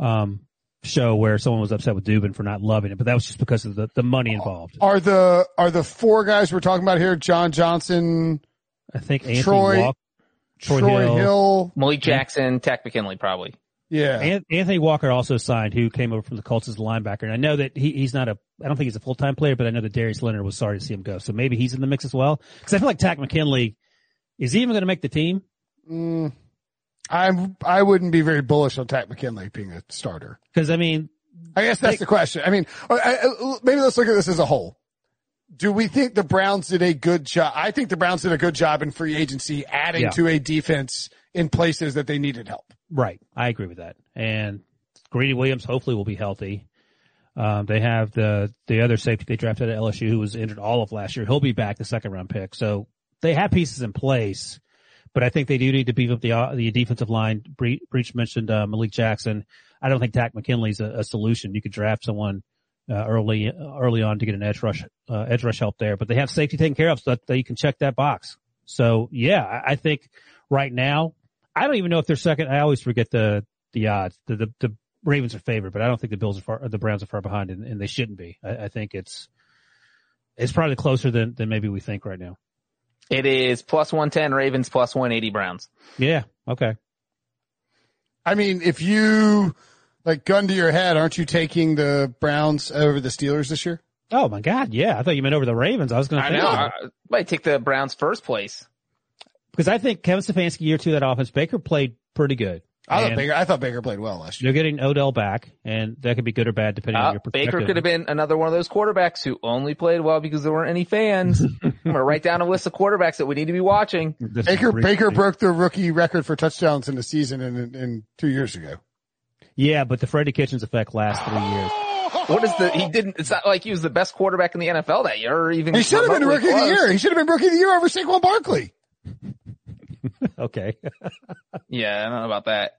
um, show where someone was upset with Dubin for not loving it, but that was just because of the, the money involved. Are the, are the four guys we're talking about here, John Johnson, I think Anthony Troy, Walk, Troy, Troy Hill, Hill. Malik Jackson, Takk McKinley, probably. Yeah. An- Anthony Walker also signed, who came over from the Colts as a linebacker. And I know that he, he's not a, I don't think he's a full time player, but I know that Darius Leonard was sorry to see him go. So maybe he's in the mix as well. Because I feel like Takk McKinley is he even going to make the team? Mm, I'm, I wouldn't be very bullish on Takk McKinley being a starter. Because I mean, I guess that's the question. I mean, I, I, maybe let's look at this as a whole. Do we think the Browns did a good job? I think the Browns did a good job in free agency adding Yeah. to a defense in places that they needed help. Right. I agree with that. And Greedy Williams hopefully will be healthy. Um, they have the, the other safety they drafted at LSU who was injured all of last year. He'll be back the second round pick. So they have pieces in place, but I think they do need to beef up the, uh, the defensive line. Bre- Breech mentioned, uh, Malik Jackson. I don't think Takk McKinley's a, a solution. You could draft someone uh, early early on to get an edge rush uh, edge rush help there, but they have safety taken care of so that, that you can check that box. So yeah, I, I think right now I don't even know if they're second. I always forget the the odds. The the, the Ravens are favored, but I don't think the Bills are far, the Browns are far behind, and, and they shouldn't be. I, I think it's it's probably closer than than maybe we think right now. It is plus 110 Ravens, plus 180 Browns. Yeah. Okay. I mean, if you like gun to your head, aren't you taking the Browns over the Steelers this year? Oh my God. Yeah. I thought you meant over the Ravens. I was going to I know. I might take the Browns first place. Because I think Kevin Stefanski year two of that offense, Baker played pretty good. I thought Baker. I thought Baker played well last year. They're getting Odell back, and that could be good or bad depending Uh, on your perspective. Baker could have been another one of those quarterbacks who only played well because there weren't any fans. I'm gonna write down a list of quarterbacks that we need to be watching. Baker Baker broke the rookie record for touchdowns in the season in, in, in two years ago. Yeah, but the Freddie Kitchens effect lasts three years. What is the? He didn't. It's not like he was the best quarterback in the NFL that year, or even. He should have been remotely rookie of the year. He should have been rookie of the year over Saquon Barkley. okay. Yeah, I don't know about that.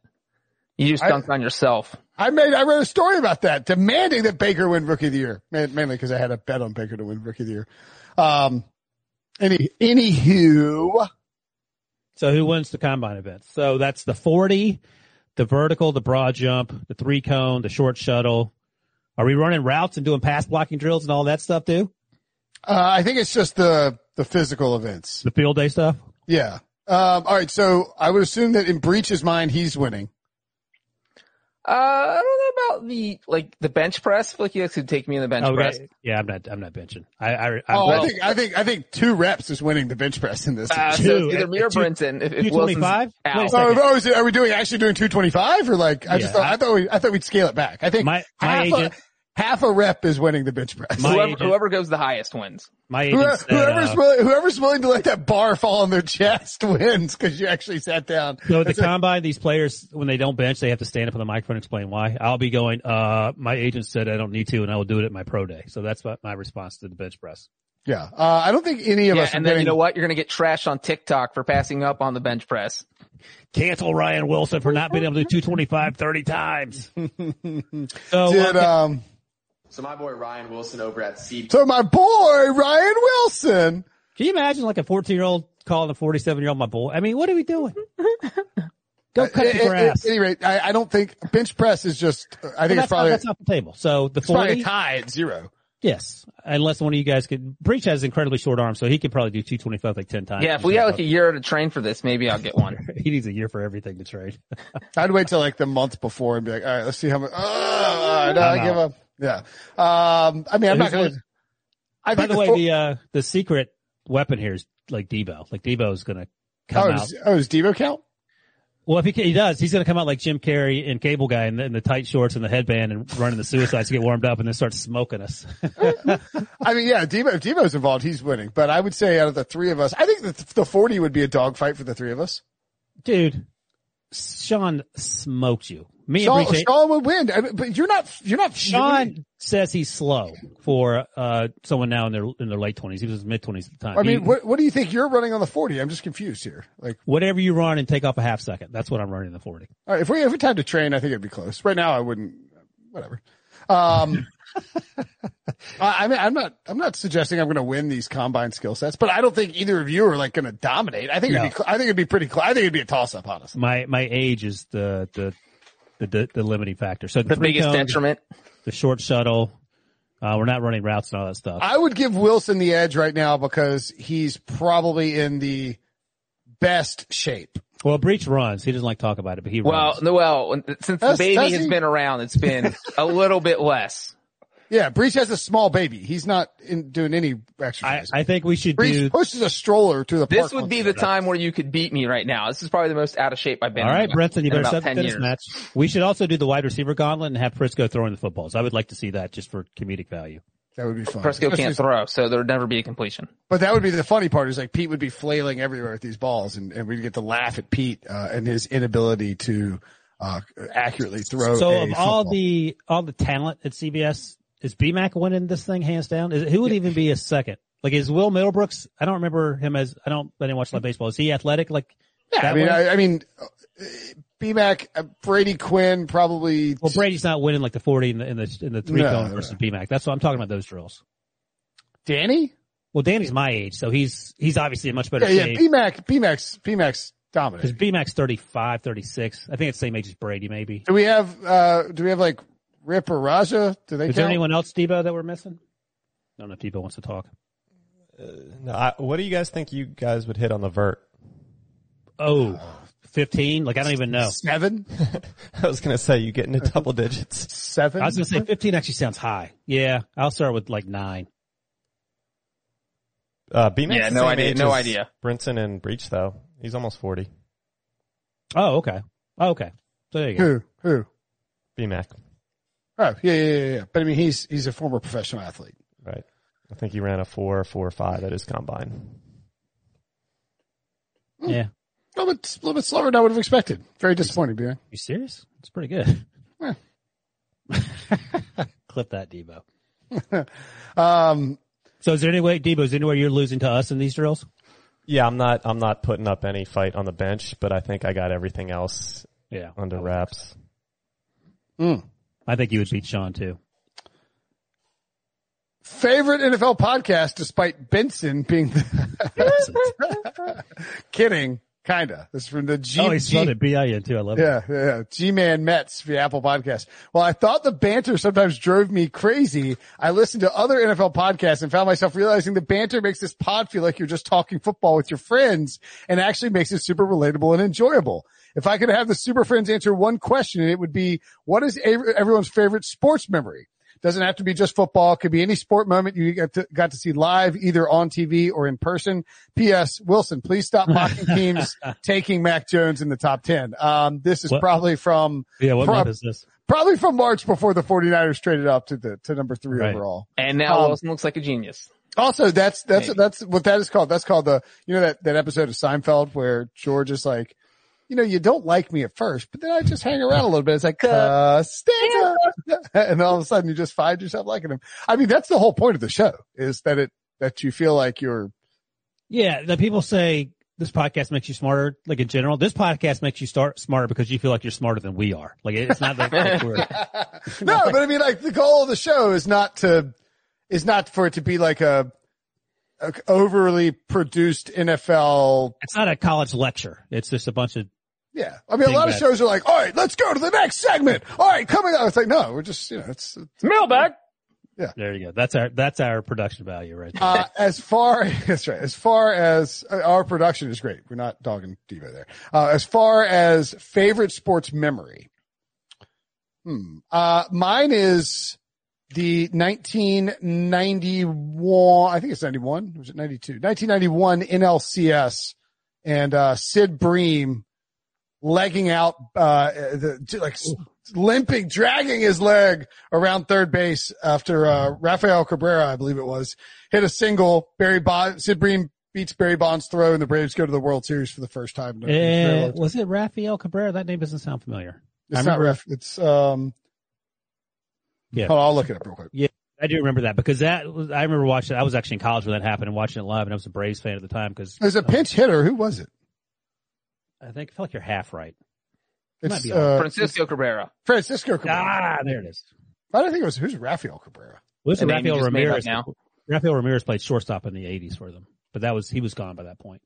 You just I- dunked on yourself. I made I wrote a story about that, demanding that Baker win rookie of the year, mainly because I had a bet on Baker to win rookie of the year. Um, any anywho, So who wins the combine events? So that's the 40, the vertical, the broad jump, the three cone, the short shuttle. Are we running routes and doing pass blocking drills and all that stuff too? uh, I think it's just the the physical events. The field day stuff? Yeah. Um, all right. So I would assume that in Breech's mind, he's winning. Uh, I don't know about the like the bench press. I feel like you guys could take me in the bench Okay. press. Yeah, I'm not, I'm not benching. I, I, I'm, Oh, well, I think I think I think two reps is winning the bench press in this. Uh, so Two. it's either me or Two- Brinson. If, if 225? Wilson's out. Oh, oh, is it, are we doing actually doing 225 or like I just Yeah, thought I, thought we I thought we'd scale it back. I think My- my half, agent- a, half a rep is winning the bench press. My whoever, agent- whoever goes the highest wins. my agent Whoever, said, whoever's uh, willing, whoever's willing to let that bar fall on their chest wins because you actually sat down. So at the It's like- combine, these players, when they don't bench, they have to stand up on the microphone and explain why. I'll be going, uh, my agent said I don't need to and I will do it at my pro day. So that's what my response to the bench press. yeah, uh, I don't think any of Yeah, us. are and then getting, you know what? You're gonna get trashed on TikTok for passing up on the bench press. Cancel Ryan Wilson for not being able to do 225 30 times. so, Did uh, um? So my boy Ryan Wilson over at C. So my boy Ryan Wilson. can you imagine like a 14 year old calling a 47 year old my boy? I mean, what are we doing? Go cut At, the grass. at any rate, I, I don't think bench press is just. I think that's, it's probably that's off the table. So the it's probably 40, a tie at zero. yes, unless one of you guys could, Breech has incredibly short arms, so he could probably do 225 like 10 times. Yeah, if we got like a year to train for this, maybe I'll get one. he needs a year for everything to train. I'd wait till like the month before and be like, all right, let's see how much. Oh, no, I I'm give up. Yeah. Um, I mean, I'm not going to. I By think the way, fo- the uh the secret weapon here is like Debo. Like Debo is gonna come oh, out. is, oh, is Devo count? Well, if he, he does, he's gonna come out like Jim Carrey and Cable Guy in the, in the tight shorts and the headband and running the suicides to get warmed up and then start smoking us. I mean, yeah, Devo, if Devo's involved, he's winning. But I would say out of the three of us, I think the, the 40 would be a dogfight for the three of us. Dude, Sean smoked you. Me Sean, and Sean would win. I mean, but you're not, you're not, Sean says he's slow for uh someone now in their in their late twenties. He was mid twenties at the time. I mean, He- what, what do you think you're running on the 40? I'm just confused here. Like, whatever you run and take off a half second, that's what I'm running in the forty. all right, if we, if we had time to train, I think it'd be close. Right now, I wouldn't, whatever. Um, I, I mean, I'm not, I'm not suggesting I'm going to win these combine skill sets, but I don't think either of you are like going to dominate. I think it'd be, I think it'd be pretty. I think it'd be a toss up, honestly. My my age is the the the the, the limiting factor. So The biggest cone, detriment. the short shuttle. Uh, we're not running routes and all that stuff. I would give Wilson the edge right now because he's probably in the best shape. well, Breech runs. He doesn't like to talk about it, but he Well, runs. no, well, when- since the baby has he? been around, it's been a little bit less. Yeah, Breech has a small baby. He's not in, doing any I, exercise. I think we should Breech do. pushes a stroller to the park. This would be the year. time where you could beat me right now. This is probably the most out of shape I've been. All right, in, Brenton, you better about set the 10 match. We should also do the wide receiver gauntlet and have Prisco throwing the footballs. I would like to see that just for comedic value. That would be fun. Prisco Especially- can't throw, so there would never be a completion. But that would be the funny part is like Pete would be flailing everywhere at these balls and, and we'd get to laugh at Pete, uh, and his inability to, uh, accurately throw. So a of all the all the talent at CBS, is BMAC winning this thing hands down? Is it, who would even be a second? Like is Will Middlebrooks? I don't remember him as I don't. I didn't watch a lot of baseball. Is he athletic? Like Yeah, I mean. I, I mean, BMAC, uh, Brady Quinn, probably. Well, Brady's not winning like the 40 in the, in the, in the three No, cone no. versus BMAC. That's what I'm talking about those drills. Danny? Well, Danny's my age, so he's, he's obviously in much better Yeah, yeah, shape. BMAC, BMAC's, BMAC's Because dominant. BMAC's 35, 36. I think it's the same age as Brady, maybe. Do we have, uh, do we have like Rip or Raja? Do they Is there anyone else, Debo, that we're missing? I don't know if Debo wants to talk. No, I, what do you guys think you guys would hit on the vert? Oh, 15? Like, I don't even know. Seven? I was gonna say you get into double digits. Seven? I was going to say 15 actually sounds high. Yeah, I'll start with like nine. Uh, B-Mac's Yeah, the no same idea- age no idea. Brinson and Breach though. He's almost 40. Oh, okay. Oh, okay. So there you go. Who? Who? B-Mac. Oh, yeah, yeah, yeah, yeah. But I mean, he's, he's a former professional athlete. Right. I think he ran a four, four, five at his combine. Yeah. A little bit, a little bit slower than I would have expected. Very disappointing, BMAC. You serious? It's pretty good. Yeah. Clip that, Debo. Um, So is there any way, Debo, is there any way you're losing to us in these drills? Yeah, I'm not. I'm not putting up any fight on the bench, but I think I got everything else Yeah. under wraps. mm. I think you would beat Sean too. Favorite NFL podcast, despite Benson being the kidding, kinda. This is from the G. oh, he G- spelled it B-I-N too. I love it. Yeah, yeah, yeah. G-Man Mets via Apple Podcast. Well, I thought the banter sometimes drove me crazy. I listened to other NFL podcasts and found myself realizing the banter makes this pod feel like you're just talking football with your friends and actually makes it super relatable and enjoyable. If I could have the Super Friends answer one question, it would be, what is everyone's favorite sports memory? Doesn't have to be just football. It could be any sport moment you got to, got to see live, either on TV or in person. P.S. Wilson, please stop mocking teams taking Mac Jones in the top 10. Um, this is What? probably from, Yeah, what prob- month is this? probably from March before the 49ers traded up to the, to number three Right. overall. And now Um, Wilson looks like a genius. Also, that's, that's, Maybe. that's what that is called. That's called the, you know, that, that episode of Seinfeld where George is like, you know, you don't like me at first, but then I just hang around a little bit. It's like, Costanza. and all of a sudden you just find yourself liking him. I mean, that's the whole point of the show is that it, that you feel like you're, Yeah, That people say this podcast makes you smarter. Like in general, this podcast makes you start smarter because you feel like you're smarter than we are. Like it's not like, like we're, no, but I mean, like the goal of the show is not to, is not for it to be like a, a overly produced NFL it's not a college lecture. It's just a bunch of Yeah. I mean, a lot of shows are like, all right, let's go to the next segment. All right, coming up. It's like, no, we're just, you know, it's, it's Mailbag. Yeah. There you go. That's our that's our production value right there. uh, as far, that's right. As far as uh, our production is great. We're not dogging Devo there. Uh, as far as favorite sports memory. Hmm. Uh, mine is the 1991, I think it's 91. Was it 92? 1991 NLCS and, uh, Sid Bream legging out, uh, the, like limping, dragging his leg around third base after, uh, Rafael Cabrera, I believe it was, hit a single. Barry Bond, Sid Bream beats Barry Bonds throw and the Braves go to the World Series for the first time. in a- in a very long time. was it Rafael Cabrera? That name doesn't sound familiar. It's I not remember- ref. It's, um, Yeah. hold on, I'll look it up real quick. Yeah, I do remember that because that was, I remember watching. I was actually in college when that happened and watching it live, and I was a Braves fan at the time because There's a pinch hitter. Who was it? I think I feel like you're half right. Might It's, be uh, Francisco Cabrera. Francisco Cabrera. Ah, there it is. I don't think it was, who's Rafael Cabrera? Well, this is Rafael just made up Ramirez. now. Rafael Ramirez played shortstop in the '80s for them, but that was he was gone by that point.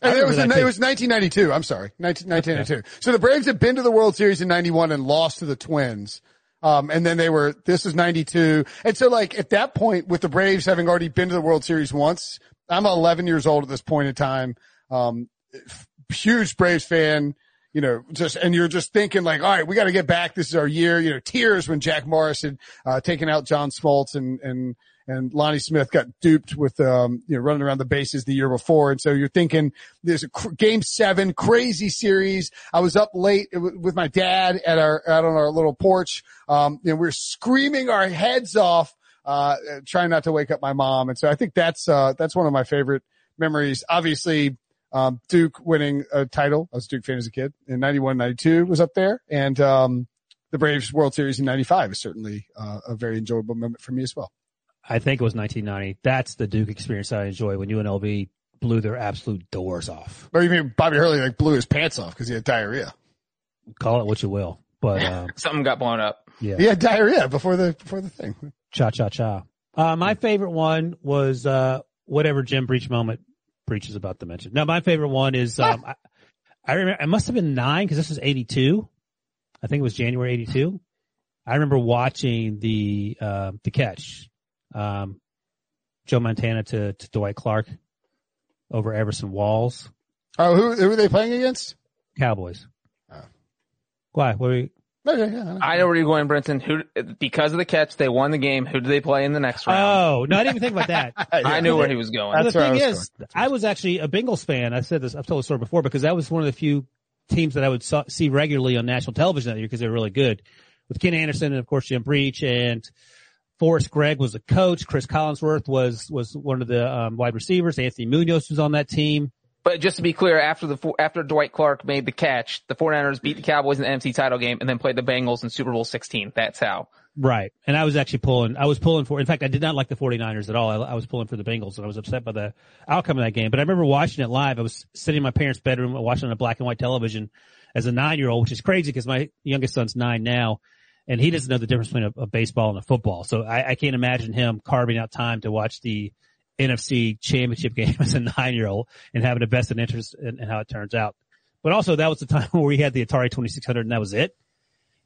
And it was, remember it was 1992. I'm sorry. 19, 1992. So the Braves had been to the World Series in 91 and lost to the Twins. Um, and then they were, this is 92. And so like at that point with the Braves having already been to the World Series once, I'm 11 years old at this point in time. Um, f- huge Braves fan, you know, just, and you're just thinking like, all right, we got to get back. This is our year, you know, tears when Jack Morris had, uh, taken out John Smoltz and, and, and Lonnie Smith got duped with, um, you know, running around the bases the year before. And so you're thinking there's a cr- game seven, crazy series. I was up late w- with my dad at our, out on our little porch. Um, know, we we're screaming our heads off, uh, trying not to wake up my mom. And so I think that's, uh, that's one of my favorite memories. Obviously, um, Duke winning a title. I was a Duke fan as a kid in 91, 92 was up there. And, um, the Braves World Series in 95 is certainly, uh, a very enjoyable moment for me as well. I think it was 1990. That's the Duke experience I enjoy when UNLV blew their absolute doors off. Or you mean Bobby Hurley like blew his pants off because he had diarrhea? Call it what you will, but um, Something got blown up. yeah, He had diarrhea before the before the thing. cha cha cha. Uh, my favorite one was uh, whatever Jim Breech moment Breech is about to mention. No, my favorite one is um, I, I remember it must have been nine because this was eighty two. I think it was January eighty two. I remember watching the uh, the catch, um, Joe Montana to, to Dwight Clark over Everson Walls, Oh, who who are they playing against? Cowboys. Why? What were you, Okay, yeah. I know where you're going, Brenton. Who, because of the catch, they won the game. Who do they play in the next round? Oh no, I didn't even think about that. I knew where he was going. That's the where I thing was is, I was actually a Bengals fan. I said this, I've told the story before because that was one of the few teams that I would saw, see regularly on national television that year because they were really good. With Ken Anderson and of course Jim Breech and Forrest Gregg was the coach. Chris Collinsworth was, was one of the um, wide receivers. Anthony Munoz was on that team. But just to be clear, after the after Dwight Clark made the catch, the 49ers beat the Cowboys in the NFC title game and then played the Bengals in Super Bowl 16. That's how. Right. And I was actually pulling, I was pulling for, in fact, I did not like the 49ers at all. I, I was pulling for the Bengals and I was upset by the outcome of that game. But I remember watching it live. I was sitting in my parents' bedroom watching on a black and white television as a nine year old, which is crazy because my youngest son's nine now and he doesn't know the difference between a, a baseball and a football. So I, I can't imagine him carving out time to watch the NFC championship game as a nine year old and having a vested interest in, in how it turns out. But also that was the time where we had the Atari 2600 and that was it.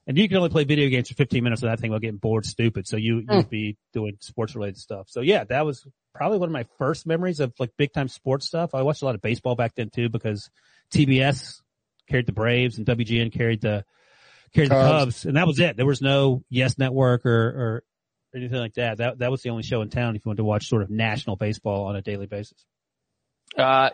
And you can only play video games for 15 minutes of that thing while getting bored stupid. So you, you'd hmm. be doing sports related stuff. So yeah, that was probably one of my first memories of like big time sports stuff. I watched a lot of baseball back then too because TBS carried the Braves and WGN carried the, carried the Cubs. Cubs. And that was it. There was no Yes Network or, or anything like that. That, that was the only show in town if you wanted to watch sort of national baseball on a daily basis. Uh,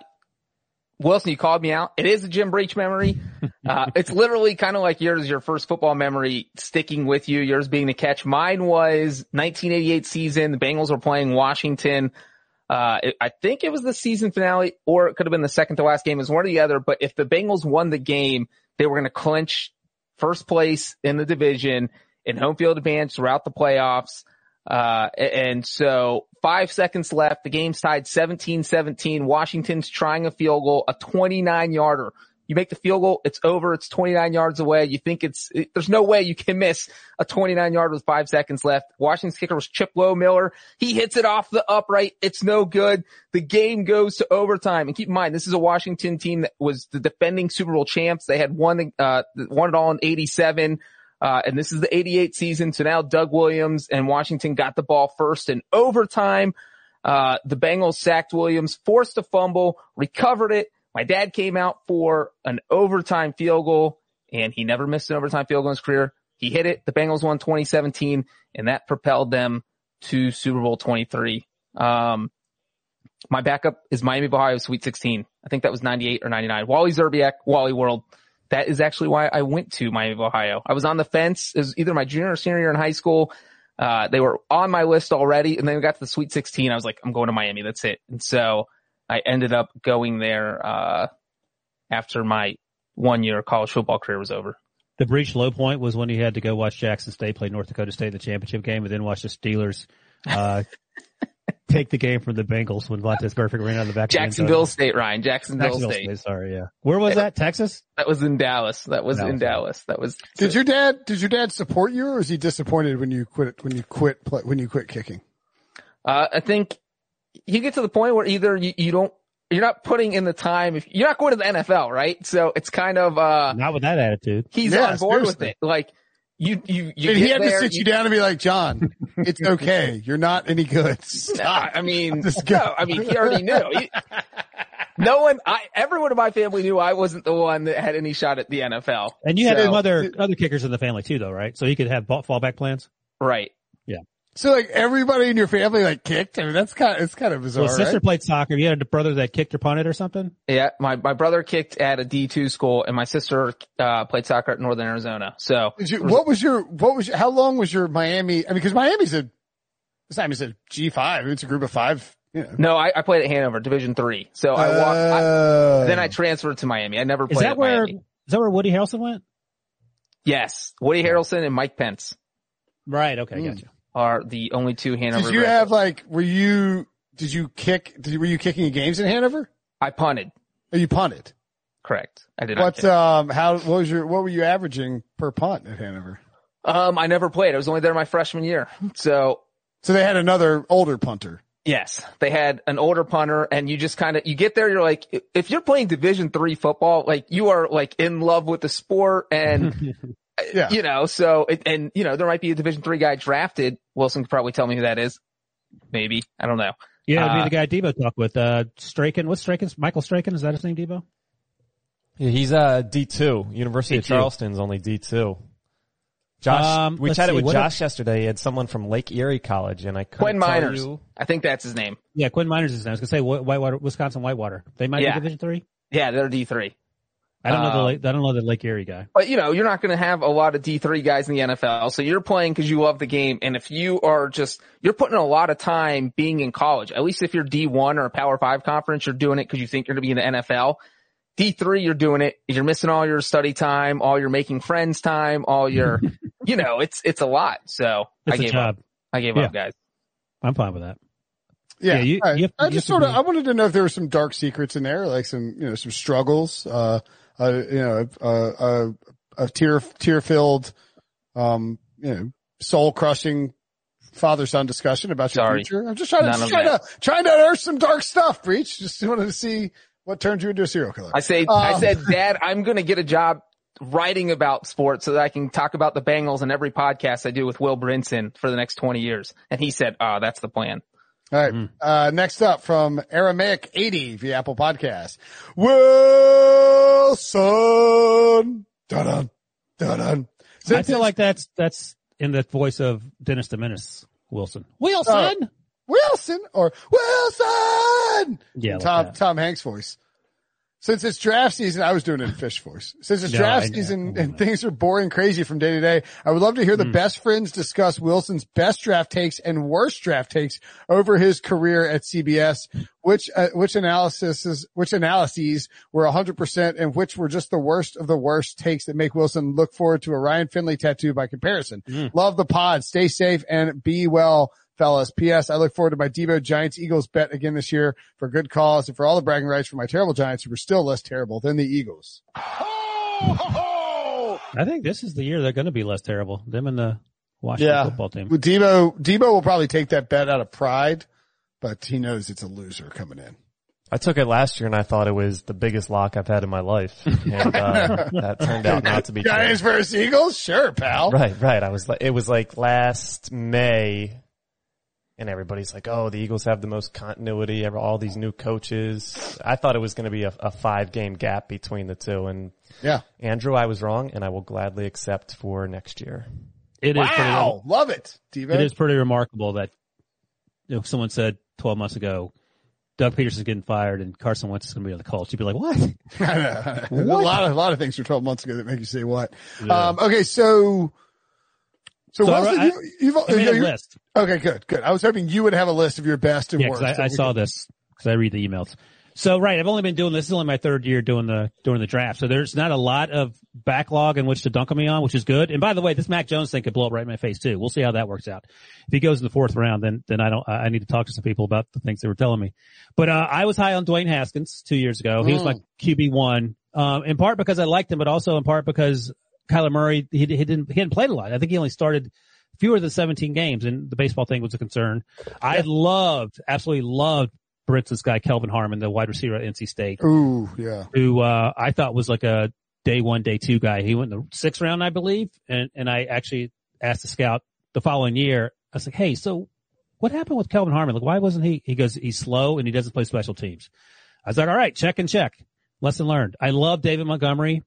Wilson, you called me out. It is a Jim Breech memory. Uh, it's literally kind of like yours, your first football memory sticking with you, yours being the catch. Mine was 1988 season. The Bengals were playing Washington. Uh, it, I think it was the season finale or it could have been the second to last game. It was one or the other. But if the Bengals won the game, they were going to clinch first place in the division in home field advantage throughout the playoffs. Uh, and so five seconds left. The game's tied 17-17. Washington's trying a field goal, a 29 yarder. You make the field goal, it's over, it's 29 yards away. You think it's, it, there's no way you can miss a 29 yard with five seconds left. Washington's kicker was Chip Lohmiller. He hits it off the upright. It's no good. The game goes to overtime. And keep in mind, this is a Washington team that was the defending Super Bowl champs. They had won, uh, won it all in 87. Uh, and this is the 88 season. So now Doug Williams and Washington got the ball first in overtime. Uh, the Bengals sacked Williams, forced a fumble, recovered it. My dad came out for an overtime field goal and he never missed an overtime field goal in his career. He hit it. The Bengals won 2017 and that propelled them to Super Bowl 23. Um, my backup is Miami of Ohio Sweet 16. I think that was 98 or 99. Wally Szczerbiak, Wally World. That is actually why I went to Miami of Ohio. I was on the fence. It was either my junior or senior year in high school. Uh, they were on my list already. And then we got to the Sweet 16. I was like, I'm going to Miami. That's it. And so I ended up going there, uh, after my one year college football career was over. The Breech low point was when he had to go watch Jackson State play North Dakota State in the championship game and then watch the Steelers, uh, take the game from the Bengals when Vontaze Burfict ran out of the back. of end. Jacksonville State, Ryan. Jacksonville, Jacksonville State. State, sorry, yeah. Where was that? Texas? That was in Dallas. That was in Dallas. Dallas. That was. Did your dad did your dad support you, or was he disappointed when you quit when you quit play, when you quit kicking? Uh, I think you get to the point where either you, you don't, you're not putting in the time. If you're not going to the NFL, right? So it's kind of, uh, Not with that attitude. he's Yeah, on board with it. Like you, you, you Did he had have to sit you down and be like, John, it's okay. You're not any good. Stop. I mean, Just go. no, I mean, he already knew. He- no one, I, everyone in my family knew I wasn't the one that had any shot at the NFL. And you had So- some other, other kickers in the family too though, right? So you could have fallback plans? right. Yeah. So like everybody in your family like kicked. I mean, that's kind of it's kind of bizarre. Well, sister right? played soccer. You had a brother that kicked or punted or something? Yeah, my, my brother kicked at a D2 school and my sister, uh, played soccer at Northern Arizona. So Did you, what was your what was your, how long was your Miami? I mean, because Miami's a it's not even a G five. It's a group of five. You know. no, I, I played at Hanover, Division three. So I walked, I, Oh. then I transferred to Miami. I never played Is played that at where, Miami. is that where Woody Harrelson went? Yes. Woody Harrelson and Mike Pence Right. Okay. Mm. Gotcha. Are the only two Hanover. Did you graduates. have like were you did you kick? Did you, were you kicking games in Hanover? I punted. Or you punted? correct. I did not. What's um how what was your what were you averaging per punt at Hanover? Um, I never played. I was only there my freshman year. So So they had another older punter. yes, they had an older punter and you just kind of, you get there, you're like, if you're playing division three football, like you are like in love with the sport and, Yeah. you know, so, it, and you know, there might be a division three guy drafted. Wilson could probably tell me who that is. Maybe. I don't know. Yeah, it'd Uh, be the guy Debo talked with. Uh, Strachan. What's Strachan's? Michael Strachan. Is that his name, Debo? Yeah, he's uh D two. University of D2. Charleston's only D two. Josh, Um, we let's chatted see, with what Josh yesterday. He had someone from Lake Erie College, and I couldn't Quinn tell Meinerz. you- I think that's his name. Yeah, Quinn Meinerz is his name. I was gonna say Wh- Whitewater, Wisconsin Whitewater. They might Yeah. be Division three. Yeah, they're D3. I don't know the Um, Lake, I don't know the Lake Erie guy. But you know, you're not going to have a lot of D3 guys in the NFL. So you're playing because you love the game. And if you are just, you're putting a lot of time being in college, at least if you're D1 or a power five conference, you're doing it because you think you're going to be in the NFL. D3, you're doing it. You're missing all your study time, all your making friends time, all your, you know, it's, it's a lot. So I It's a gave job. up. I gave Yeah. up guys. I'm fine with that. Yeah, Yeah, you- all right. you have- I you just sort of I wanted to know if there were some dark secrets in there, like some you know some struggles, uh, uh you know, uh, uh, a tear tear filled, um, you know, soul crushing father son discussion about your Sorry. future. I'm just trying to trying to trying to unearth some dark stuff, Breech. Just wanted to see what turned you into a serial killer. I say, I Um, said, Dad, I'm going to get a job writing about sports so that I can talk about the Bengals in every podcast I do with Will Brinson for the next 20 years. And he said, oh, that's the plan. All right. Mm. Uh, next up from Aramaic 80 via Apple Podcast. Wilson. Dun-dun. Dun-dun. I feel like that's that's in the voice of Dennis the Menace Wilson. Wilson. Uh, Wilson or Wilson. Yeah, like Tom that. Tom Hanks voice. Since it's draft season, I was doing it in fish Force. Since it's No, draft season and things are boring crazy from day to day, I would love to hear the best friends discuss Wilson's best draft takes and worst draft takes over his career at CBS. Which uh, which analysis which analyses were 100% and which were just the worst of the worst takes that make Wilson look forward to a Ryan Finley tattoo by comparison. Hmm. Love the pod. Stay safe and be well fellas. P.S. I look forward to my Debo Giants Eagles bet again this year for good cause and for all the bragging rights for my terrible Giants who were still less terrible than the Eagles. I think this is the year they're going to be less terrible. Them and the Washington football team. With Debo, Debo will probably take that bet out of pride, but he knows it's a loser coming in. I took it last year and I thought it was the biggest lock I've had in my life. And, uh, that turned out not to be true. Giants versus Eagles? Sure, pal. Right, right. I was like, it was like last May and everybody's like, oh, the Eagles have the most continuity, ever, all these new coaches. I thought it was going to be a, a five game gap between the two. And Yeah. Andrew, I was wrong and I will gladly accept for next year. It is pretty, Wow. Love it. Devo. it is pretty remarkable that you know, someone said 12 months ago, Doug Pederson's getting fired and Carson Wentz is going to be on the Colts. You'd be like, what? a lot of, a lot of things from 12 months ago that make you say what. Yeah. Um, okay. So, so, So I- Wilson, I- you, you've, I made a list. Okay, good, good. I was hoping you would have a list of your best and Yeah, worst. because that I, I saw could- this because I read the emails. So right, I've only been doing this. This is only my third year doing the doing the draft. So there's not a lot of backlog in which to dunk on me on, which is good. And by the way, this Mac Jones thing could blow up right in my face too. We'll see how that works out. If he goes in the fourth round, then then I don't. I I need to talk to some people about the things they were telling me. But uh, I was high on Dwayne Haskins two years ago. He was Mm. my QB one, um, in part because I liked him, but also in part because Kyler Murray he, he didn't he hadn't played a lot. I think he only started fewer than 17 games, and the baseball thing was a concern. I loved, absolutely loved Brinson's guy, Kelvin Harmon, the wide receiver at NC State, Ooh, yeah. who, uh, I thought was like a day one, day two guy. He went in the sixth round, I believe. And, and I actually asked the scout the following year, I was like, Hey, so what happened with Kelvin Harmon? Like, why wasn't he? He goes, he's slow and he doesn't play special teams. I was like, all right, check and check. Lesson learned. I love David Montgomery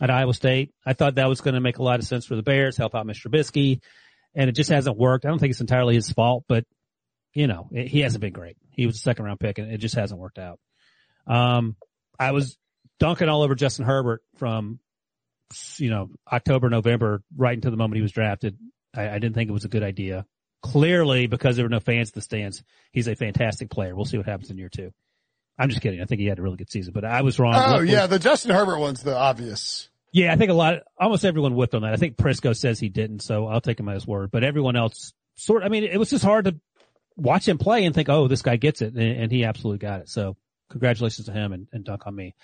at Iowa State. I thought that was going to make a lot of sense for the Bears, help out Mr. Trubisky, and it just hasn't worked. I don't think it's entirely his fault, but you know, it- he hasn't been great. He was a second round pick and it just hasn't worked out. Um, I was dunking all over Justin Herbert from, you know, October, November, right into the moment he was drafted. I, I didn't think it was a good idea. Clearly, because there were no fans in the stands, he's a fantastic player. We'll see what happens in year two. I'm just kidding. I think he had a really good season, but I was wrong. Oh Look, yeah, the Justin Herbert one's the obvious. yeah, I think a lot, almost everyone whipped on that. I think Prisco says he didn't, so I'll take him at his word. But everyone else sort, I mean, it was just hard to watch him play and think, oh, this guy gets it, and, and he absolutely got it. So congratulations to him and, and dunk on me.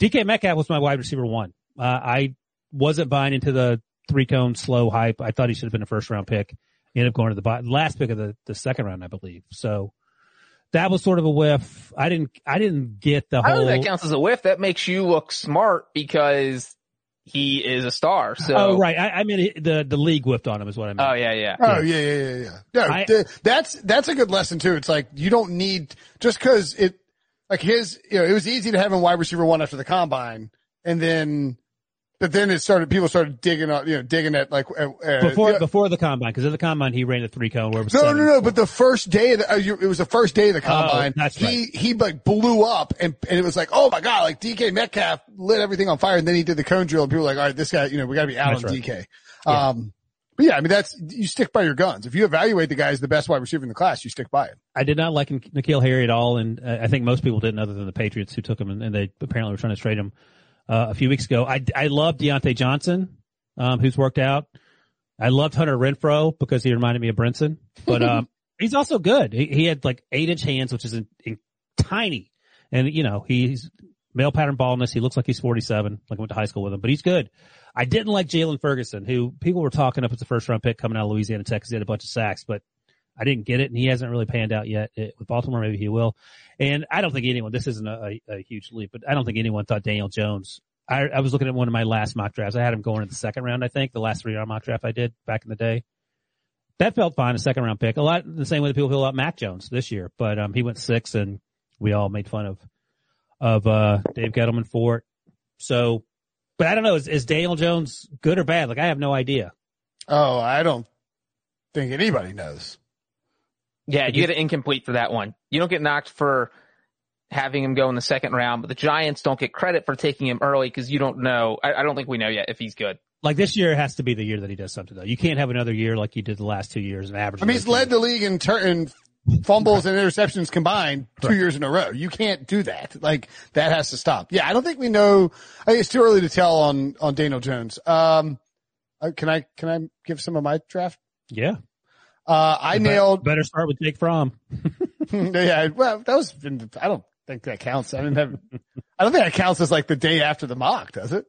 DK Metcalf was my wide receiver one. Uh, I wasn't buying into the three cone slow hype. I thought he should have been a first round pick. He ended up going to the bottom, last pick of the, the second round, I believe. So that was sort of a whiff. I didn't, I didn't get the I don't whole. think that counts as a whiff. That makes you look smart because he is a star. So oh, right. I, I mean, the, the league whipped on him is what I meant. Oh yeah, yeah. Oh yeah, yeah, yeah, yeah. No, I- th- that's that's a good lesson too. It's like you don't need just because it like his you know it was easy to have him wide receiver one after the combine, and then but then it started people started digging up, you know digging at like uh, before, yeah. before the combine, because at the combine he ran the three cone where it was No, seven. no, no. But the first day of the, uh, you, it was the first day of the combine. Oh, that's he, he like blew up and, and it was like, oh my God, like DK Metcalf lit everything on fire. And then he did the cone drill and people were like, all right, this guy, you know, we gotta be out That's on right. DK. Um, but yeah, I mean, that's, you stick by your guns. If you evaluate the guy as the best wide receiver in the class, you stick by it. I did not like N'Keal Harry at all, and uh, I think most people didn't, other than the Patriots who took him, and, and they apparently were trying to trade him uh, a few weeks ago. I I love Diontae Johnson, um, who's worked out. I loved Hunter Renfrow because he reminded me of Brinson, but um, he's also good. He, he had like eight inch hands, which is in, in tiny, and you know he's male pattern baldness. He looks like he's forty seven, like I went to high school with him, but he's good. I didn't like Jaylon Ferguson, who people were talking up as a first round pick coming out of Louisiana Tech because he had a bunch of sacks, but I didn't get it, and he hasn't really panned out yet It- with Baltimore. Maybe he will. And I don't think anyone. This isn't a, a, a huge leap, but I don't think anyone thought Daniel Jones. I, I was looking at one of my last mock drafts. I had him going in the second round. I think the last three round mock draft I did back in the day. That felt fine, a second round pick. A lot the same way that people feel about Mac Jones this year, but um, he went six, and we all made fun of of uh, Dave Gettleman for it. So, but I don't know. Is, is Daniel Jones good or bad? Like I have no idea. Oh, I don't think anybody knows. Yeah, you get an incomplete for that one. You don't get knocked for having him go in the second round, but the Giants don't get credit for taking him early because you don't know. I, I don't think we know yet if he's good. Like this year has to be the year that he does something though. You can't have another year like you did the last two years and average. I mean, he's led the league in, tur- in fumbles and interceptions combined two years in a row. You can't do that. Like that has to stop. Yeah, I don't think we know. I think it's too early to tell on on Daniel Jones. Um, uh, can I can I give some of my draft? Yeah. Uh, I nailed. Better start with Jake Fromm. yeah, well, that was. I don't think that counts. I didn't have. I don't think that counts as like the day after the mock, does it?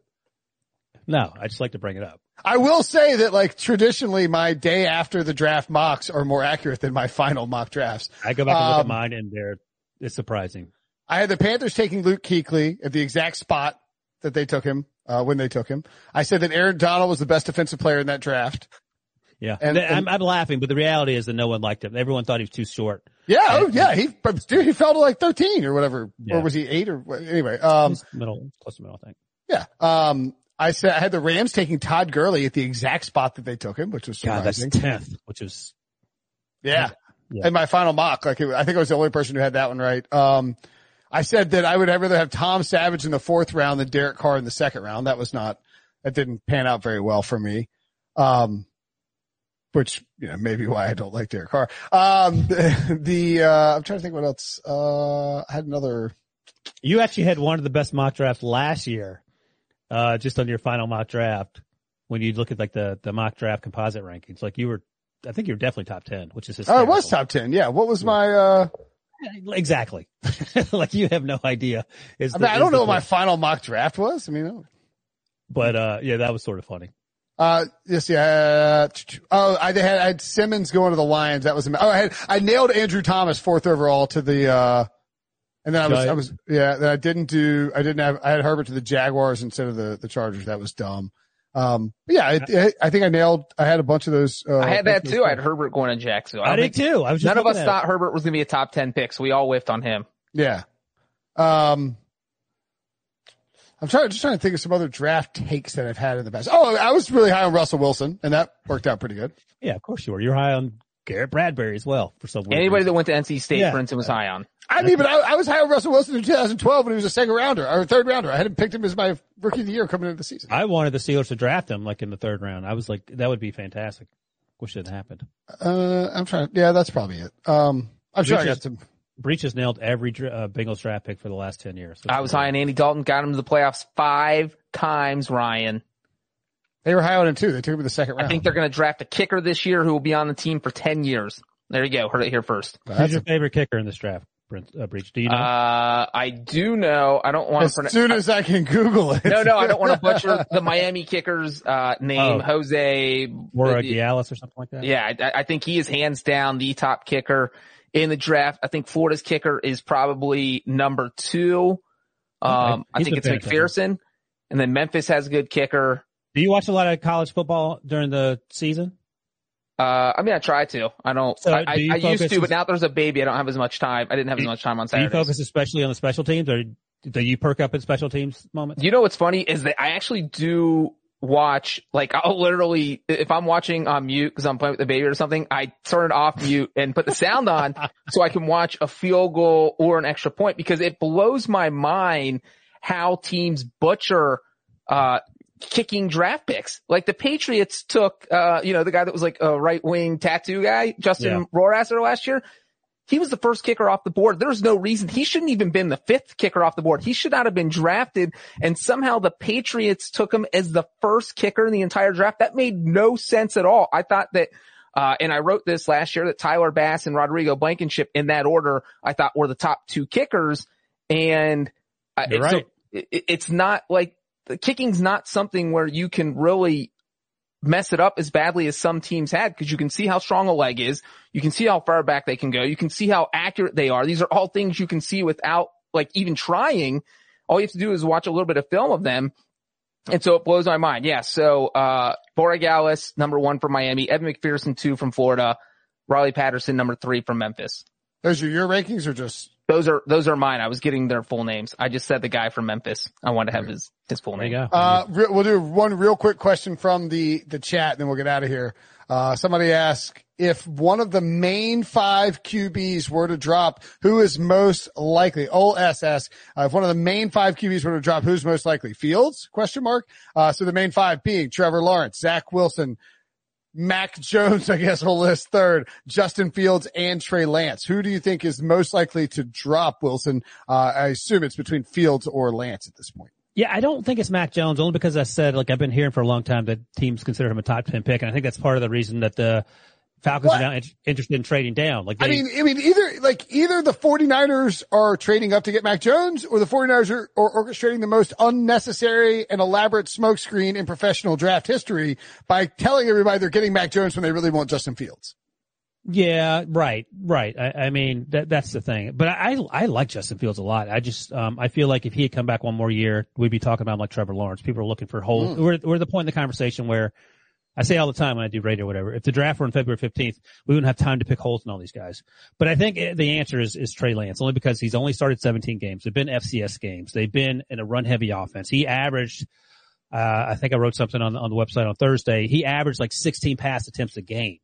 No, I just like to bring it up. I will say that like traditionally my day after the draft mocks are more accurate than my final mock drafts. I go back and look at Um, mine and they're, it's surprising. I had the Panthers taking Luke Kuechly at the exact spot that they took him, uh, when they took him. I said that Aaron Donald was the best defensive player in that draft. Yeah. And- And, I'm, I'm laughing, but the reality is that no one liked him. Everyone thought he was too short. Yeah. Oh yeah. He, dude, he fell to like 13 or whatever. Yeah. Or was he eight or anyway? Um, middle, close to middle, I think. yeah. Um, I said I had the Rams taking Todd Gurley at the exact spot that they took him, which was God, that's 10th, which is, Yeah. Yeah. In my final mock, like it, I think I was the only person who had that one right. Um, I said that I would rather have Tom Savage in the fourth round than Derek Carr in the second round. That was not, that didn't pan out very well for me. Um, which, you know, maybe why I don't like Derek Carr. Um, the, the uh, I'm trying to think what else. Uh, I had another, you actually had one of the best mock drafts last year, uh, just on your final mock draft. When you look at like the, the mock draft composite rankings, like you were, I think you were definitely top 10, which is oh, it was top 10. Yeah. What was my, uh, Exactly. like you have no idea. Is I the- mean, I don't know what my final mock draft was. I mean, But, uh, yeah, that was sort of funny. Uh, yes, yeah. Oh, I had, I had Simmons going to the Lions. That was, oh, I had, I nailed Andrew Thomas fourth overall to the, uh, and then I was, I was, yeah, then I didn't do, I didn't have, I had Herbert to the Jaguars instead of the, the Chargers. That was dumb. Um, but yeah, I, I think I nailed, I had a bunch of those. Uh, I had that too. those I had Herbert going to Jacksonville. I don't did think- too. I was just none of us looking at thought Herbert was going to be a top 10 pick, so we all whiffed on him. Yeah. Um, I'm trying, just trying to think of some other draft takes that I've had in the past. Oh, I was really high on Russell Wilson and that worked out pretty good. Yeah, of course you were. You're high on Garrett Bradbury as well for some weird Anybody reason. that went to NC State, Yeah. for instance, was high on. I mean, but I, I was high on Russell Wilson in 2012 when he was a second rounder or a third rounder. I hadn't picked him as my rookie of the year coming into the season. I wanted the Steelers to draft him like in the third round. I was like, that would be fantastic. Wish it had happened. Uh, I'm trying. Yeah, that's probably it. Um, I'm sure I got Breaches- some. Breech has nailed every dra- uh, Bengals draft pick for the last 10 years. I was high on Andy Dalton, got him to the playoffs five times, Ryan. They were high on him too. They took him in the second round. I think they're going to draft a kicker this year who will be on the team for 10 years. There you go. Heard it here first. Who's your favorite kicker in this draft? Brent, uh, Breech? Do you know? Uh, I do know. I don't want As to pronounce. soon as I can Google it. no, no, I don't want to butcher the Miami kicker's uh, name, Oh. Jose. or Gialis or something like that? Yeah, I, I think he is hands down the top kicker in the draft. I think Florida's kicker is probably number two. Um, I think it's. McPherson, and then Memphis has a good kicker. Do you watch a lot of college football during the season? Uh, I mean, I try to. I don't. So, I, do I, I used to, but now there's a baby. I don't have as much time. I didn't have as much time on Do you focus especially on the special teams, or do you perk up in special teams moments? You know what's funny is that I actually do watch, like I'll literally, if I'm watching on mute because I'm playing with the baby or something, I turn it off mute and put the sound on so I can watch a field goal or an extra point because it blows my mind how teams butcher, uh, kicking draft picks. Like the Patriots took, uh, you know, the guy that was like a right wing tattoo guy, Justin Yeah. Rohrwasser last year. He was the first kicker off the board. There's no reason he shouldn't even been the fifth kicker off the board. He should not have been drafted. And somehow the Patriots took him as the first kicker in the entire draft. That made no sense at all. I thought that, uh, and I wrote this last year that Tyler Bass and Rodrigo Blankenship in that order, I thought were the top two kickers. And I- You're so right. it, it's not like the kicking's not something where you can really mess it up as badly as some teams had because you can see how strong a leg is. You can see how far back they can go. You can see how accurate they are. These are all things you can see without like even trying. All you have to do is watch a little bit of film of them. And so it blows my mind. Yeah. So, uh, Borregales, number one from Miami, Evan McPherson, two from Florida, Riley Patterson, number three from Memphis. Those are your rankings or just Those are, those are mine. I was getting their full names. I just said the guy from Memphis. I wanted to have his, his full name. Uh, re- we'll do one real quick question from the, the chat, and then we'll get out of here. Uh, somebody asked if one of the main five QBs were to drop, who is most likely? OSS. Uh, if one of the main five QBs were to drop, who's most likely? Fields? Question mark. Uh, so the main five being Trevor Lawrence, Zach Wilson, Mac Jones, I guess we'll list third, Justin Fields and Trey Lance. Who do you think is most likely to drop Wilson? Uh, I assume it's between Fields or Lance at this point. Yeah, I don't think it's Mac Jones only because I said like I've been hearing for a long time that teams consider him a top ten pick, and I think that's part of the reason that the Falcons What? are now in- interested in trading down. Like they, I mean, I mean, either, like, either the 49ers are trading up to get Mac Jones or the 49ers are, are orchestrating the most unnecessary and elaborate smokescreen in professional draft history by telling everybody they're getting Mac Jones when they really want Justin Fields. yeah, right, right. I, I mean that that's the thing. But I I like Justin Fields a lot. I just um I feel like if he had come back one more year, we'd be talking about him like Trevor Lawrence. People are looking for holes. Mm. We're we're at the point in the conversation where. I say all the time when I do radio whatever, if the draft were on February 15th, we wouldn't have time to pick holes in all these guys. But I think uh, the answer is, is Trey Lance, only because he's only started 17 games. They've been FCS games. They've been in a run heavy offense. He averaged, uh, I think I wrote something on, on the website on Thursday. He averaged like 16 pass attempts a game.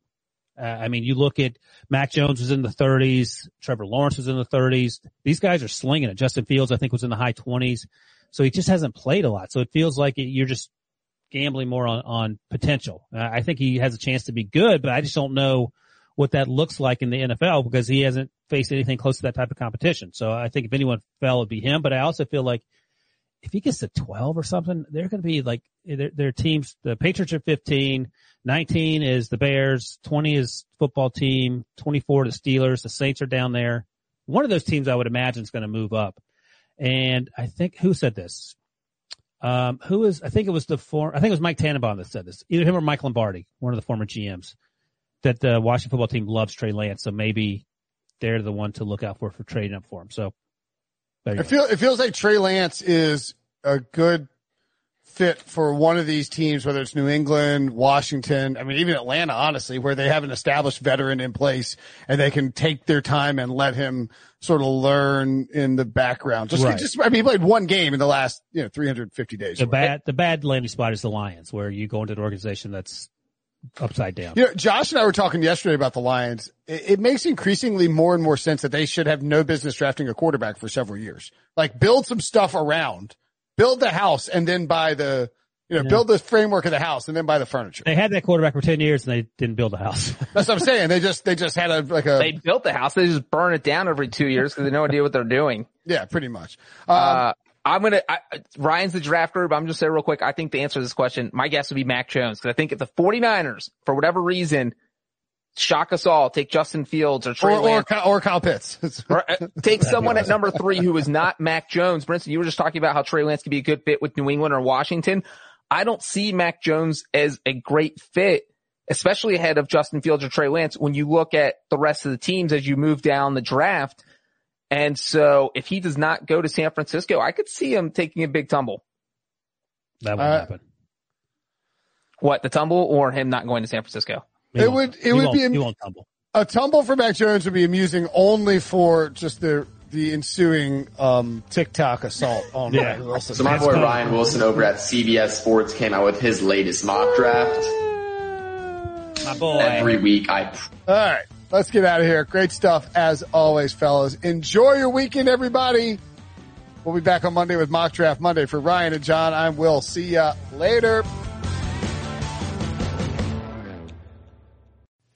Uh, I mean, you look at Mac Jones was in the 30s. Trevor Lawrence was in the 30s. These guys are slinging it. Justin Fields, I think, was in the high 20s. So he just hasn't played a lot. So it feels like you're just gambling more on, on potential. Uh, I think he has a chance to be good, but I just don't know what that looks like in the NFL because he hasn't faced anything close to that type of competition. So I think if anyone fell, it'd be him. But I also feel like if he gets to 12 or something, they're going to be like, their, their teams, the Patriots are 15, 19 is the Bears, 20 is football team, 24 the Steelers, the Saints are down there. One of those teams I would imagine is going to move up. And I think, who said this? Um, who is, I think it was the former, I think it was Mike Tannenbaum that said this. Either him or Mike Lombardi, one of the former GMs, that the Washington football team loves Trey Lance. So maybe they're the one to look out for for trading up for him. So there you It go. feel, it feels like Trey Lance is a good fit for one of these teams, whether it's New England, Washington, I mean, even Atlanta, honestly, where they have an established veteran in place and they can take their time and let him sort of learn in the background. Just, Right. just, I mean, he played one game in the last, you know, 350 days. The bad, the bad landing spot is the Lions, where you go into an organization that's upside down. You know, Josh and I were talking yesterday about the Lions. It, it makes increasingly more and more sense that they should have no business drafting a quarterback for several years. Like build some stuff around, build the house and then buy the, you know, Yeah. build the framework of the house and then buy the furniture. They had that quarterback for 10 years and they didn't build a house. That's what I'm saying. They just, they just had a, like a, They built the house. They just burn it down every two years because they have no idea what they're doing. yeah, pretty much. Um, Uh, I'm gonna. I, Ryan's the draft group. I'm just say real quick. I think the answer to this question, my guess would be Mac Jones because I think if the 49ers, for whatever reason, shock us all. Take Justin Fields or Trey or, or, Lance. Kyle- or Kyle Pitts. Or, uh, take someone at number three who is not Mac Jones. Brinson, you were just talking about how Trey Lance could be a good fit with New England or Washington. I don't see Mac Jones as a great fit, especially ahead of Justin Fields or Trey Lance when you look at the rest of the teams as you move down the draft. And so if he does not go to San Francisco, I could see him taking a big tumble. That won't Uh, happen. What, the tumble or him not going to San Francisco? It would it He would won't- be he won't tumble. a tumble for Mac Jones would be amusing only for just the the ensuing um, TikTok assault on Yeah. Ryan Wilson. So my boy Ryan Wilson over at CBS Sports came out with his latest mock draft. My boy. Every week I All right, let's get out of here. Great stuff as always, fellas. Enjoy your weekend, everybody. We'll be back on Monday with Mock Draft Monday. For Ryan and John, I'm Will. See ya later.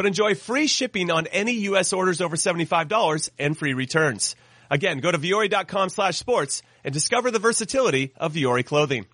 but enjoy free shipping on any U.S. orders over $75 and free returns. Again, go to vuori.com slash sports and discover the versatility of Vuori clothing.